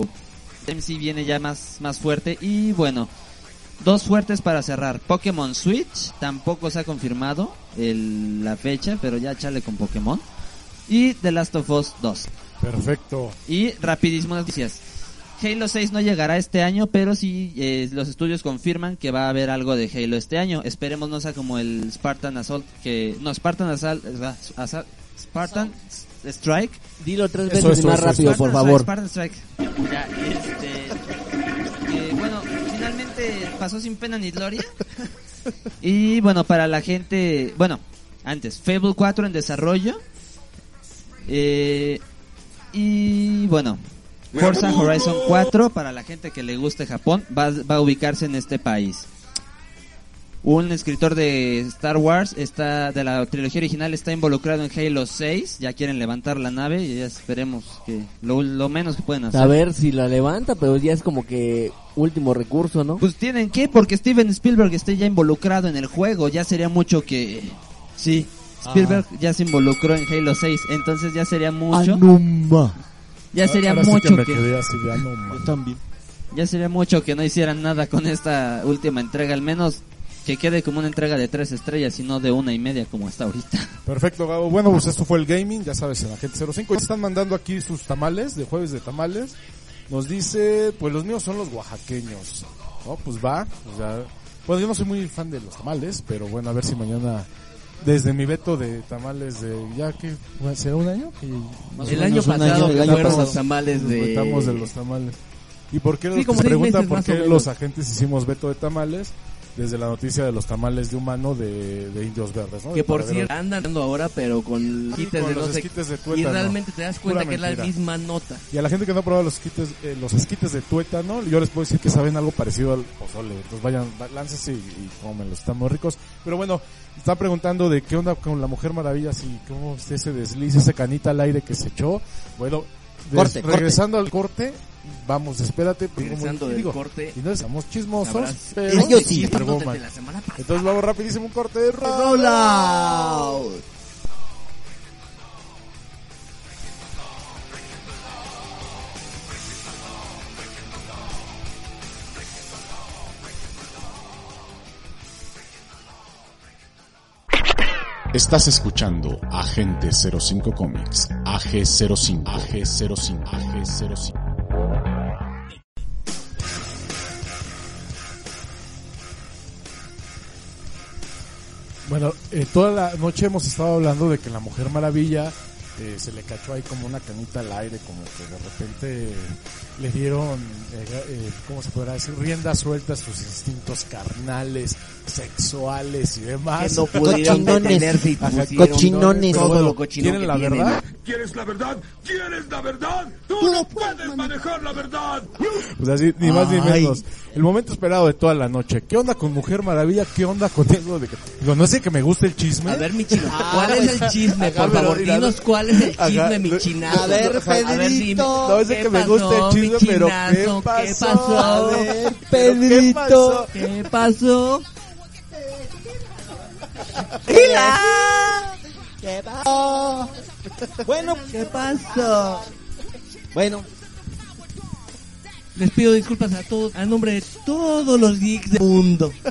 MC viene ya más, más fuerte. Y bueno, dos fuertes para cerrar. Pokémon Switch, tampoco se ha confirmado el- la fecha, pero ya chale con Pokémon. Y The Last of Us 2. Perfecto. Y rapidísimo noticias. Halo 6 no llegará este año, pero sí eh, los estudios confirman que va a haber algo de Halo este año. Esperemos no sea como el Spartan Assault, que no Spartan Assault, Assault- Spartan Strike. Dilo tres veces eso, más eso, rápido, Spartan por favor. Spartan Strike. Ya, este, bueno, finalmente pasó sin pena ni gloria. y bueno, para la gente, bueno, antes, Fable 4 en desarrollo. Eh, y bueno, Forza Horizon 4 para la gente que le guste Japón va, va a ubicarse en este país. Un escritor de Star Wars está de la trilogía original está involucrado en Halo 6, ya quieren levantar la nave y ya esperemos que lo, lo menos que pueden hacer. A ver si la levanta, pero ya es como que último recurso, ¿no? Pues tienen que, porque Steven Spielberg esté ya involucrado en el juego, ya sería mucho que... Sí, Spielberg ya se involucró en Halo 6, entonces ya sería mucho... Anuma. Ya sería Ahora sí mucho que me que... quedé así de, ah, no, también. Ya sería mucho que no hicieran nada con esta última entrega, al menos que quede como una entrega de tres estrellas y no de una y media como hasta ahorita. Perfecto, Gabo. Bueno, pues esto fue el gaming, ya sabes, en la gente 05. Están mandando aquí sus tamales, de jueves de tamales. Nos dice, pues los míos son los oaxaqueños. No, pues va. pues ya. Bueno, yo no soy muy fan de los tamales, pero bueno, a ver si mañana, desde mi veto de tamales de, ya que, ¿será un año? Que El año un año, pasado el año fueron pasado. los tamales nos de... de los tamales. ¿Y por qué Sí, preguntan meses por qué los agentes hicimos veto de tamales? Desde la noticia de los tamales de humano de, de Indios Verdes, ¿no? Que De por cierto andan dando ahora, pero con Sí, quites con de los esquites de Y tuétano. realmente te das cuenta que es la misma nota. Y a la gente que no ha probado los esquites, eh, los esquites de tuétano, yo les puedo decir que saben algo parecido al pozole. Entonces vayan, va- láncense y, y cómenlos, están muy ricos. Pero bueno, están preguntando de qué onda con la Mujer Maravilla, si cómo es ese desliz, ese canita al aire que se echó. Bueno, corte. regresando al corte, vamos, espérate. porque como- del digo, corte, Y no estamos chismosos, sabrás- pero Es yo sí. Super Desde Woman. la semana pasada. Entonces vamos rapidísimo un corte de Rollout. Estás escuchando Agente 05 Comics, AG05, AG05, AG05. Bueno, eh, toda la noche hemos estado hablando de que la Mujer Maravilla eh, se le cachó ahí como una canita al aire, como que de repente le dieron, eh, eh, ¿cómo se podrá decir? Rienda suelta a sus instintos carnales, sexuales y demás. Que no pudieron Cochinones. y cochinones. todo lo cochino ¿Tienen que la tienen. verdad? ¿Quieres la verdad? ¿Quieres la verdad? ¡Tú no puedes manejar la verdad! Pues así, ni más ni menos. El momento esperado de toda la noche. ¿Qué onda con Mujer Maravilla? ¿Qué onda con eso de que... Digo, no es de que me guste el chisme. A ver, mi chino, ¿cuál es el chisme? Ajá, Por favor, dinos cuál es el ajá, chisme, mi chinazo. A ver. Pedrito. No ¿Qué que me guste el chisme, mi pero ¿qué pasó? ¿Qué pasó? A ver, ¿Pero qué Pedrito. pasó? ¿Qué pasó? ¿Qué pasó? Bueno, ¿Qué pasó? bueno, Les pido disculpas a todos, a nombre de todos los geeks del mundo.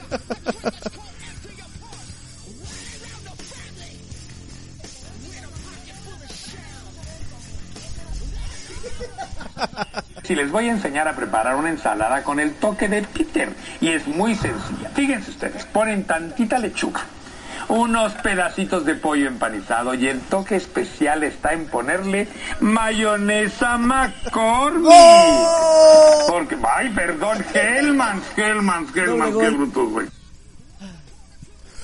Si les voy a enseñar a preparar una ensalada con el toque de Peter. Y es muy sencilla. Fíjense ustedes, ponen tantita lechuga, unos pedacitos de pollo empanizado y el toque especial está en ponerle mayonesa McCormick. Porque, ay, perdón, Hellmans, Hellmans, Hellmans, qué brutos, güey.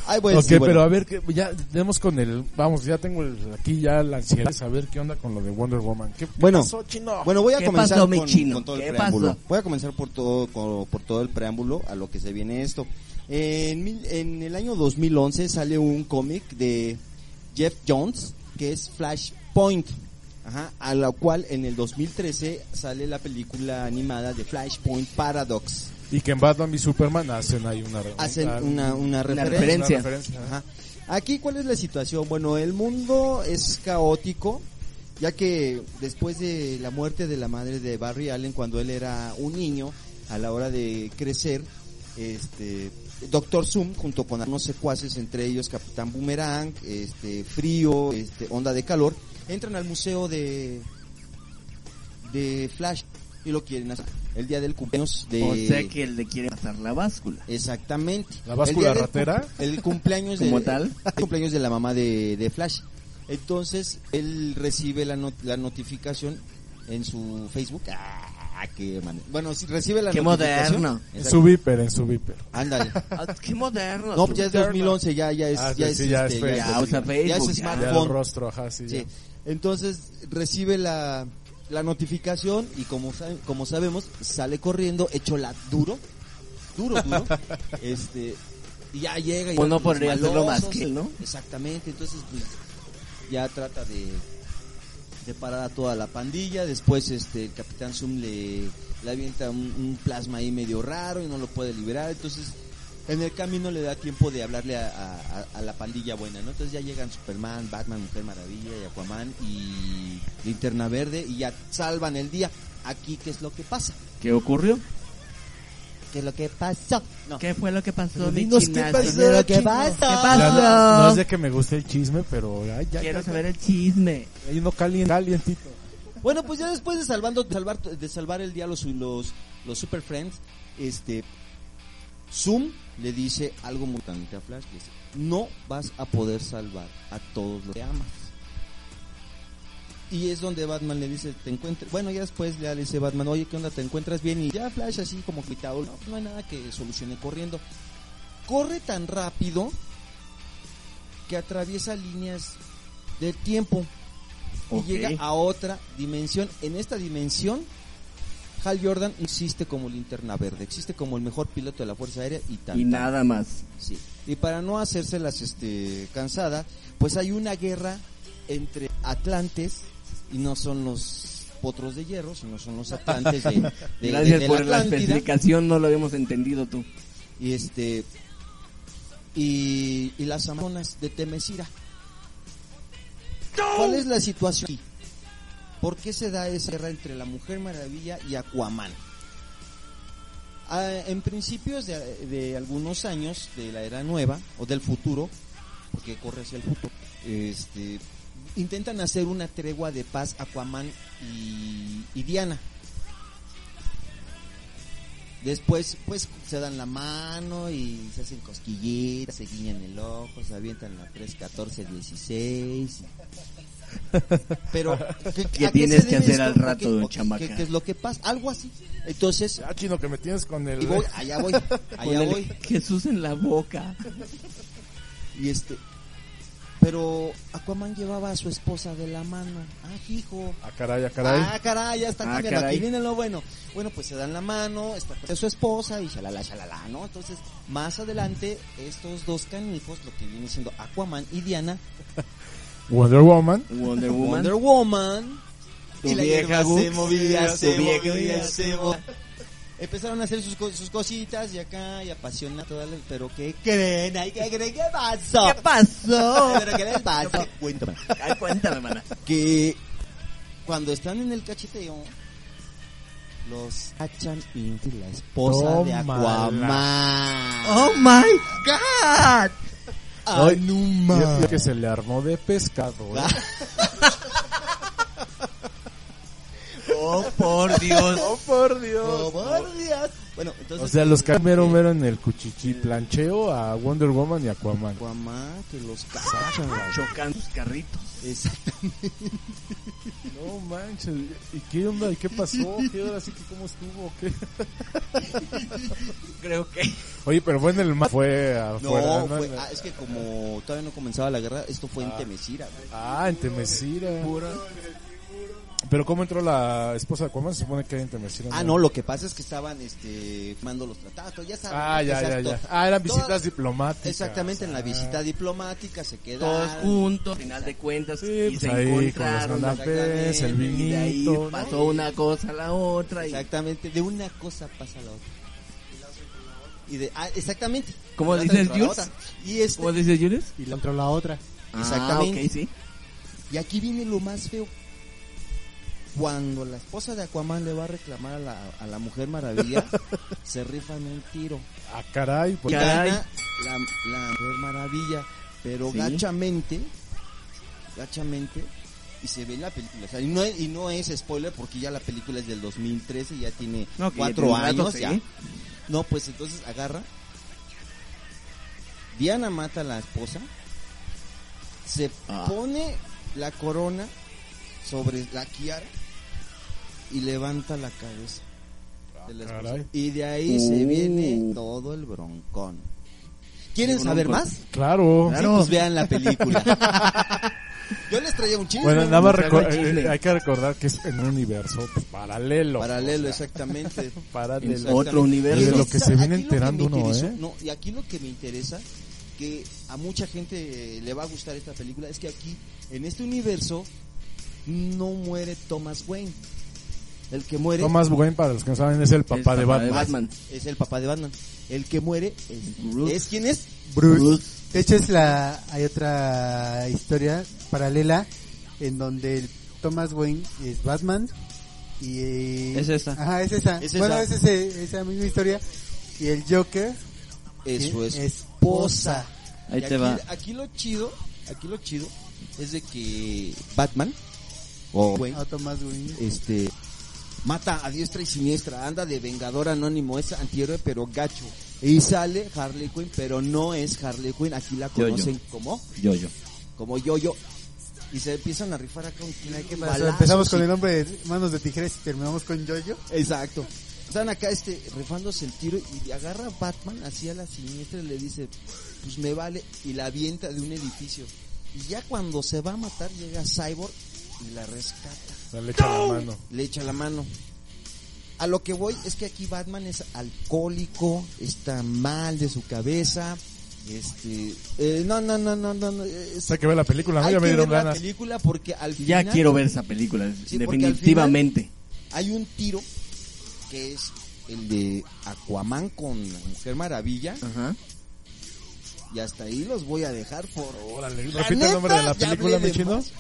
Ay, pues, ok, sí, bueno. pero a ver, que ya tenemos con el, vamos, ya tengo el- aquí ya la ansiedad de saber qué onda con lo de Wonder Woman. ¿Qué, qué Bueno, pasó, chino? Bueno, voy a ¿Qué comenzar pasó, mi con, chino? con todo el ¿Qué preámbulo. pasó? Voy a comenzar por todo con- por todo el preámbulo a lo que se viene esto. En, mil- en el año 2011 sale un cómic de Jeff Jones que es Flashpoint. Ajá, a la cual en el 2013 sale la película animada de Flashpoint Paradox. Y que en Batman y Superman hacen ahí una, Hacen una, una, una referencia. referencia. una referencia. Ajá. Aquí, ¿cuál es la situación? Bueno, el mundo es caótico, ya que después de la muerte de la madre de Barry Allen, cuando él era un niño, a la hora de crecer, este, Doctor Zoom, junto con unos secuaces, entre ellos Capitán Boomerang, este, Frío, este, Onda de Calor, entran al museo de, de Flash y lo quieren hacer el día del cumpleaños de... O sea que le quiere pasar la báscula. Exactamente. ¿La báscula El ratera? El cumpleaños de, ¿Como tal? el cumpleaños de la mamá de, de Flash. Entonces, él recibe la, not- la notificación en su Facebook. Ah, qué man- Bueno, sí, recibe la Qué notificación. moderno. En su viper, en su viper. Ándale. Ah, Qué moderno. No, pues ya es 2011, ya, ya es, Ah, ya sí, es, sí, ya este, es. Ya usa ya Facebook, es ya. Ya el smartphone. rostro, ajá, sí. Sí. ya. Entonces recibe la, la notificación y como sabe- como sabemos sale corriendo hecho la duro, duro, duro. este y ya llega y Pues no podría hacerlo más que él, ¿no? Exactamente, entonces pues ya trata de de parar a toda la pandilla, después este el Capitán Zoom le, le avienta un, un plasma ahí medio raro y no lo puede liberar, entonces en el camino le da tiempo de hablarle a, a- a- a la pandilla buena, ¿no? Entonces ya llegan Superman, Batman, Mujer Maravilla y Aquaman y Linterna Verde y ya salvan el día. Aquí, ¿qué es lo que pasa? ¿Qué ocurrió? ¿Qué es lo que pasó? No. ¿Qué fue lo que pasó, Dinos qué pasó, ¿Qué es lo que pasó? ¿Qué pasó? no, no es de que me guste el chisme, pero ay, ya, Quiero ya, saber el chisme. Hay uno calien- calientito. Bueno, pues ya después de salvando, de salvar, de salvar el día los, los, los Super Friends, este, Zoom le dice algo muy importante a Flash, le dice, no vas a poder salvar a todos los que amas. Y es donde Batman le dice, te encuentras, bueno, ya después ya le dice Batman, oye, ¿qué onda? ¿Te encuentras bien? Y ya Flash así como quitado, no, no hay nada que solucione corriendo. Corre tan rápido que atraviesa líneas del tiempo y llega a otra dimensión. En esta dimensión, Hal Jordan existe como linterna verde, existe como el mejor piloto de la Fuerza Aérea y tal. Y nada más. Sí. Y para no hacérselas este, cansada, pues hay una guerra entre Atlantes, y no son los potros de hierro, sino son los Atlantes de, de- de- Gracias de por la Atlántida. especificación, no lo habíamos entendido tú. Y este y, y las Amazonas de Temesira. ¿Cuál es la situación aquí? ¿Por qué se da esa guerra entre la Mujer Maravilla y Aquaman? Ah, en principios de, de algunos años de la era nueva o del futuro, porque corre hacia el futuro, este, intentan hacer una tregua de paz Aquaman y, Diana. Después, pues, se dan la mano y se hacen cosquillitas, se guiñan el ojo, se avientan la 3, 14, 16. Pero, ¿qué, ¿Qué tienes que hacer al esto? rato, ¿O qué- o chamaca? ¿Qué, qué es lo que pasa? Algo así. Entonces, Ya, chino, que me tienes con el... y voy, allá voy, Con allá el voy. Jesús en la boca. Y este, pero Aquaman llevaba a su esposa de la mano. Ah, hijo. Ah, caray, ah, caray. Ah, caray, ya está Ah, cambiando. caray. Aquí viene lo bueno. Bueno, pues se dan la mano, está con su esposa y shalala, shalala, ¿no? Entonces, más adelante, estos dos canijos, lo que viene siendo Aquaman y Diana, Wonder Woman. Wonder Woman. Wonder Woman, Tu y la vieja se movía, se movía, se movía. Empezaron a hacer sus, co- sus cositas y acá y apasiona toda la... Pero ¿qué creen? Ay, ¿Qué creen? ¿Qué pasó? ¿Qué pasó? ¿Pero qué les pasa? Cuéntame. Ay, cuéntame, mana. Que cuando están en el cacheteo, los cachan y la esposa de Tómala. Aquaman. Oh my god. Ay, Anuma. Yo creo que se le armó de pescado. ¿eh? Oh, por Dios. ¡Oh, por Dios! Oh, por Dios. Bueno, entonces... O sea, los que caen mero en el cuchichi plancheo a Wonder Woman y Aquaman. Aquaman, que los güey. Chocan sus carritos. Exactamente. No manches, ¿y qué onda? ¿Y qué pasó? ¿Qué hora sí que cómo estuvo? ¿Qué? Creo que. Oye, pero fue en el mar, fue No, afuera, ¿no? fue- ah, es que como todavía no comenzaba la guerra, esto fue en Ah. Temesira. güey. Ah, en Temesira. Pero ¿cómo entró la esposa de Aquaman? Se supone que era en Temesira. Ah, no, lo que pasa es que estaban este firmando los tratados, ya sabes. Ah, ya, ya, ya. Ah, eran visitas Todas- diplomáticas. Exactamente, en la Ah. visita diplomática se quedaron. Todos juntos, final de cuentas, Sí, y pues se ahí con los encontraron. el y de ahí vinito. ¿no? pasó una cosa a la otra. Y... Exactamente, de una cosa pasa a la otra. Y de, ah, exactamente. ¿Cómo La dices, otra entró a la Jules? otra. Y este, ¿Cómo dices, Julius? Y la entró la otra. Exactamente. Ah, ok, sí. Y aquí viene lo más feo. Cuando la esposa de Aquaman le va a reclamar a la, a la Mujer Maravilla, se rifan un tiro. Ah, caray. Y pues- Caray. gana la, la Mujer Maravilla. Pero Sí. gachamente, gachamente, y se ve en la película. O sea, y, no es, y no es spoiler porque ya la película es del 2013, ya tiene No, que ya cuatro tiene un rato, años. sí. ya. No, pues entonces agarra. Diana mata a la esposa. Se Ah. pone la corona sobre la Kiara y levanta la cabeza. de la esposa. caray. Y de ahí se Uh. viene todo el broncón. ¿Quieren saber más? Claro. Sí, pues vean la película. Yo les traía un chisme. Bueno, nada más eh, hay que recordar que es en un universo paralelo. Paralelo, exactamente. Paralelo. Exactamente. Otro universo. Y de lo que se viene enterando uno, interesó- ¿eh? No, y aquí lo que me interesa, que a mucha gente le va a gustar esta película, es que aquí, en este universo, no muere Thomas Wayne. El que muere Thomas Wayne, para los que no saben, es el papá, de, papá Batman. es el papá de Batman. El que muere es, Bruce. es quién es? Bruce. De hecho, es la, hay otra historia paralela en donde el Thomas Wayne es Batman y eh, Es esa. Ajá, es esa. Es bueno, esa. es ese- esa misma historia y el Joker Es su es esposa. Ahí Y te aquí, va. Aquí lo chido, aquí lo chido es de que Batman o Wayne, Thomas Wayne. este mata a diestra y siniestra, anda de vengador anónimo, es antihéroe pero gacho. Y sale Harley Quinn, pero no es Harley Quinn, aquí la Yo-yo. conocen como Yo, yo. como yo-yo. Y se empiezan a rifar acá un ¿Qué un pasó? balazo, Empezamos con el nombre de Manos de Tijeras y terminamos con Jojo. Exacto. Están acá este rifándose el tiro y agarra a Batman así a la siniestra y le dice, pues me vale, y la avienta de un edificio. Y ya cuando se va a matar llega Cyborg y la rescata. O sea, le echa la mano. Le echa la mano. A lo que voy es que aquí Batman es alcohólico, está mal de su cabeza. Este, eh, no, no, no, no, no, no, es- Hay que ver la película, ¿no? hay Ya me que dieron ver la ganas. película porque al Ya final quiero ver esa película, Sí, definitivamente. hay un tiro que es el de Aquaman con la Mujer Maravilla Ajá. y hasta ahí los voy a dejar por Órale, repite el nombre de la ya película, mi.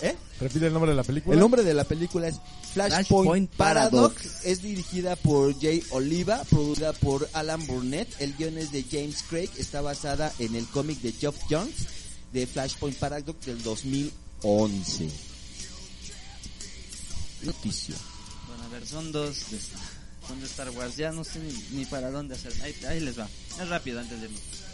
¿Eh? Repite el nombre de la película. El nombre de la película es Flashpoint, Flashpoint Paradox. Paradox. Es dirigida por Jay Oliva, producida por Alan Burnett. El guion es de James Craig. Está basada en el cómic de Geoff Jones de Flashpoint Paradox del 2011. Noticia. Bueno, a ver, son dos de, son de Star Wars. Ya no sé ni, ni para dónde hacer. Ahí, ahí les va. Es rápido antes de irnos.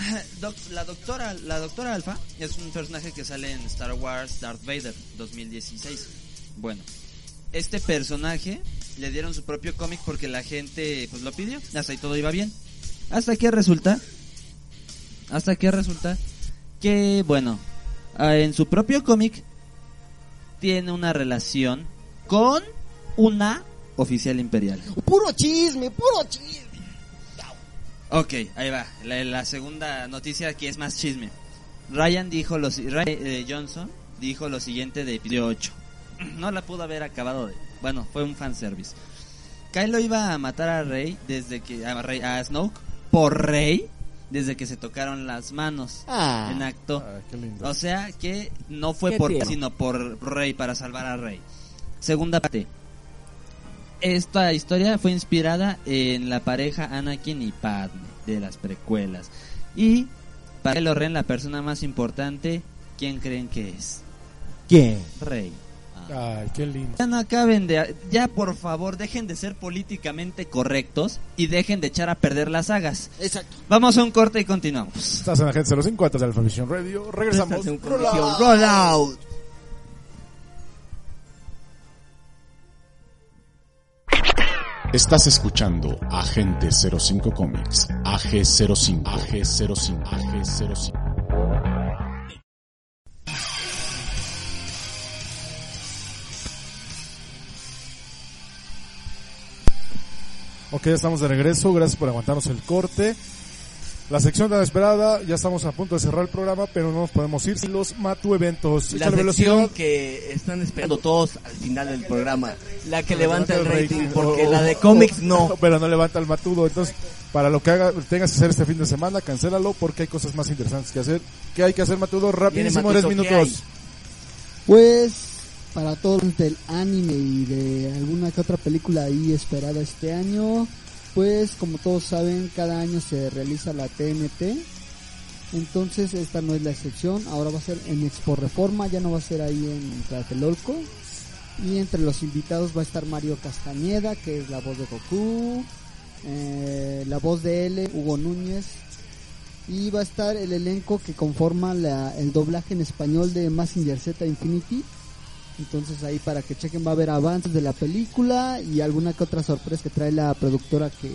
La doctora la doctora Alpha es un personaje que sale en Star Wars Darth Vader 2016. Bueno, este personaje le dieron su propio cómic porque la gente pues lo pidió. Hasta ahí todo iba bien. Hasta que resulta hasta que resulta que bueno, ah, en su propio cómic tiene una relación con una oficial imperial. Puro chisme, puro chisme. Ok, ahí va. La, la segunda noticia aquí es más chisme. Ryan dijo lo si- Ryan, eh, Johnson dijo lo siguiente de episodio 8. No la pudo haber acabado de. Bueno, fue un fanservice. Kylo iba a matar a Rey desde que a, Rey, a Snoke por Rey desde que se tocaron las manos Ah. en acto. Ah, qué lindo. O sea que no fue por tierno. sino por Rey para salvar a Rey. Segunda parte. Esta historia fue inspirada en la pareja Anakin y Padme de las precuelas. Y para Kylo Ren la persona más importante, ¿quién creen que es? ¿Quién? Rey. Ay, qué lindo. Ya no acaben de... Ya por favor, dejen de ser políticamente correctos y dejen de echar a perder las sagas. Exacto. Vamos a un corte y continuamos. Estás en Agente 05 de Alfa Visión Radio. Regresamos. Estás en Estás escuchando Agente 05 Comics, AG05, AG05, AG05. Ok, ya estamos de regreso. Gracias por aguantarnos el corte. La sección tan esperada, ya estamos a punto de cerrar el programa, pero no nos podemos ir sin los Matu eventos. La Échale sección velocidad. que están esperando todos al final del programa. La que levanta el rating, rating, porque o- la de o- cómics no. Pero no levanta el matudo. Entonces, para lo que haga, tengas que hacer este fin de semana, cancélalo porque hay cosas más interesantes que hacer. ¿Qué hay que hacer, Matudo? Rapidísimo, tres ¿qué minutos. Pues para todos los del anime y de alguna que otra película ahí esperada este año, pues como todos saben, cada año se realiza la TNT. Entonces esta no es la excepción, ahora va a ser en Expo Reforma, ya no va a ser ahí en Tlatelolco. Y entre los invitados va a estar Mario Castañeda, que es la voz de Goku, eh, la voz de L, Hugo Núñez, y va a estar el elenco que conforma la- el doblaje en español de Massinger Z Infinity. Entonces ahí para que chequen va a haber avances de la película y alguna que otra sorpresa que trae la productora que,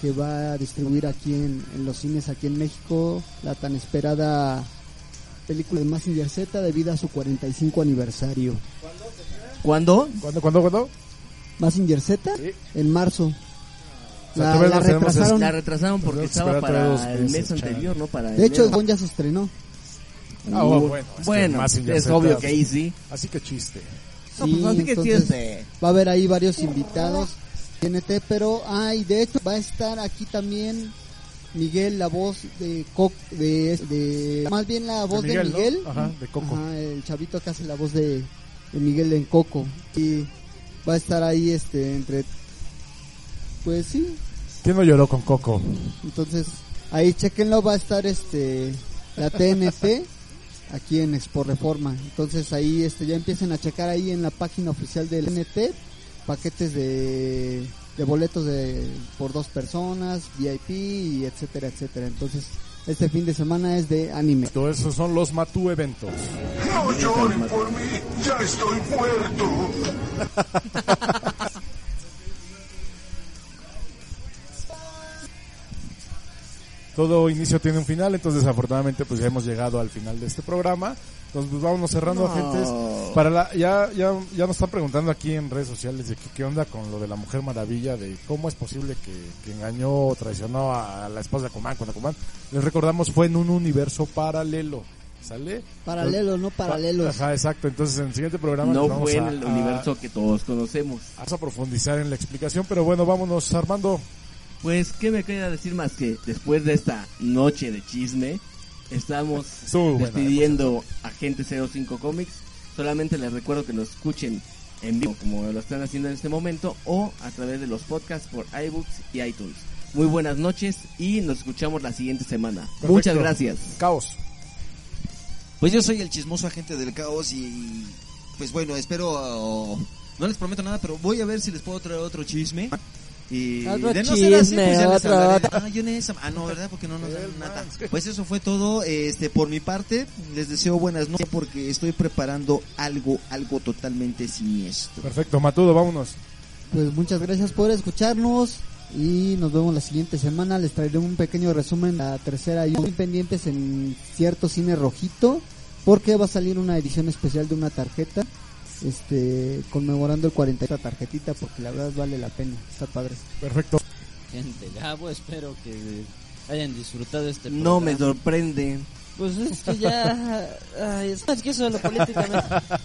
que va a distribuir aquí en, en los cines aquí en México la tan esperada película de Massinger Z debido a su 45 aniversario. ¿Cuándo? ¿Cuándo, cuándo, cuándo? Massinger Z Sí. en marzo. O sea, La, retrasaron. La retrasaron porque que estaba para el mes anterior, ¿no? Para De hecho, ya se estrenó. Ah, bueno, bueno, es que bueno, es obvio que ahí sí. Así que chiste. No, pues, así que de- Va a haber ahí varios invitados. TNT, pero, ay, de hecho va a estar aquí también Miguel, la voz de Coco, de, de- más bien la voz de Miguel, Miguel. ¿no? Ajá, de Coco. Ajá, el chavito que hace la voz de, de Miguel en Coco. Y va a estar ahí, este, entre, pues sí, ¿Quién no lloró con Coco? entonces, ahí chequenlo, va a estar este la TNT aquí en Expo Reforma. Entonces ahí este ya empiecen a checar ahí en la página oficial del TNT paquetes de, de boletos de por dos personas, VIP y etcétera, etcétera. Entonces, este fin de semana es de anime. Todo eso son los Matu eventos. No lloren por mí, ya estoy muerto. Todo inicio tiene un final, entonces desafortunadamente pues ya hemos llegado al final de este programa. Entonces pues vámonos cerrando No. agentes. Para la, ya, ya, ya nos están preguntando aquí en redes sociales de que, qué onda con lo de la Mujer Maravilla, de cómo es posible que, que engañó o traicionó a la esposa de Aquaman con Aquaman. Les recordamos fue en un universo paralelo. ¿Sale? Paralelo, no paralelos. Ajá, exacto. Entonces en el siguiente programa No vamos fue en el a- universo que todos conocemos. Vamos a profundizar en la explicación, pero bueno, vámonos Armando. Pues, ¿qué me queda decir más que después de esta noche de chisme, estamos despidiendo a Gente 05 Comics? Solamente les recuerdo que nos escuchen en vivo, como lo están haciendo en este momento, o a través de los podcasts por iBooks y iTunes. Muy buenas noches y nos escuchamos la siguiente semana. Perfecto. Muchas gracias. Caos. Pues yo soy el chismoso agente del caos y pues bueno, espero uh, no les prometo nada, pero voy a ver si les puedo traer otro chisme. Y Otro de no ser así, chisme, pues ya les otro, hablaré. otro. Ah, yo en esa- ah, no, ¿verdad? Porque no nos dan nada. Pues eso fue todo, este, por mi parte, les deseo buenas noches porque estoy preparando algo, algo totalmente siniestro. Perfecto, Matudo, vámonos. Pues muchas gracias por escucharnos y nos vemos la siguiente semana. Les traeré un pequeño resumen, la tercera y muy pendientes en cierto cine rojito porque va a salir una edición especial de una tarjeta este conmemorando el 40 esta tarjetita porque la verdad vale la pena, está padre. Perfecto. Gente, Gabo, espero que hayan disfrutado este No me programa. sorprende. Pues es que ya... ay, es, que eso de lo políticamente...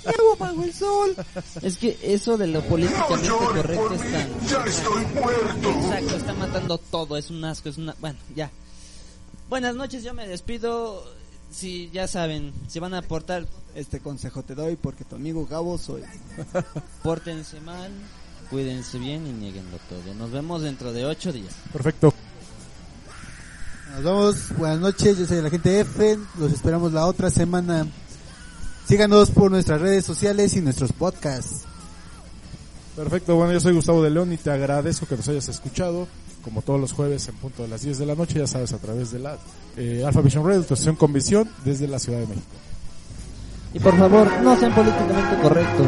Llevo bajo el sol. Es que eso de lo políticamente correcto es tan... Ya estoy muerto. Exacto, está matando todo, es un asco, es una... Bueno, ya. Buenas noches, yo me despido. Si ya saben, si van a aportar, Este consejo te doy porque tu amigo Gabo soy. pórtense mal, cuídense bien y nieguenlo todo. Nos vemos dentro de ocho días. Perfecto. Nos vamos, buenas noches, yo soy el agente F, los esperamos la otra semana. Síganos por nuestras redes sociales y nuestros podcasts. Perfecto, bueno, yo soy Gustavo de León y te agradezco que nos hayas escuchado, como todos los jueves en punto de las 10 de la noche, ya sabes, a través de la eh, Alpha Vision Radio, tu estación con visión desde la Ciudad de México. Y por favor, no sean políticamente correctos.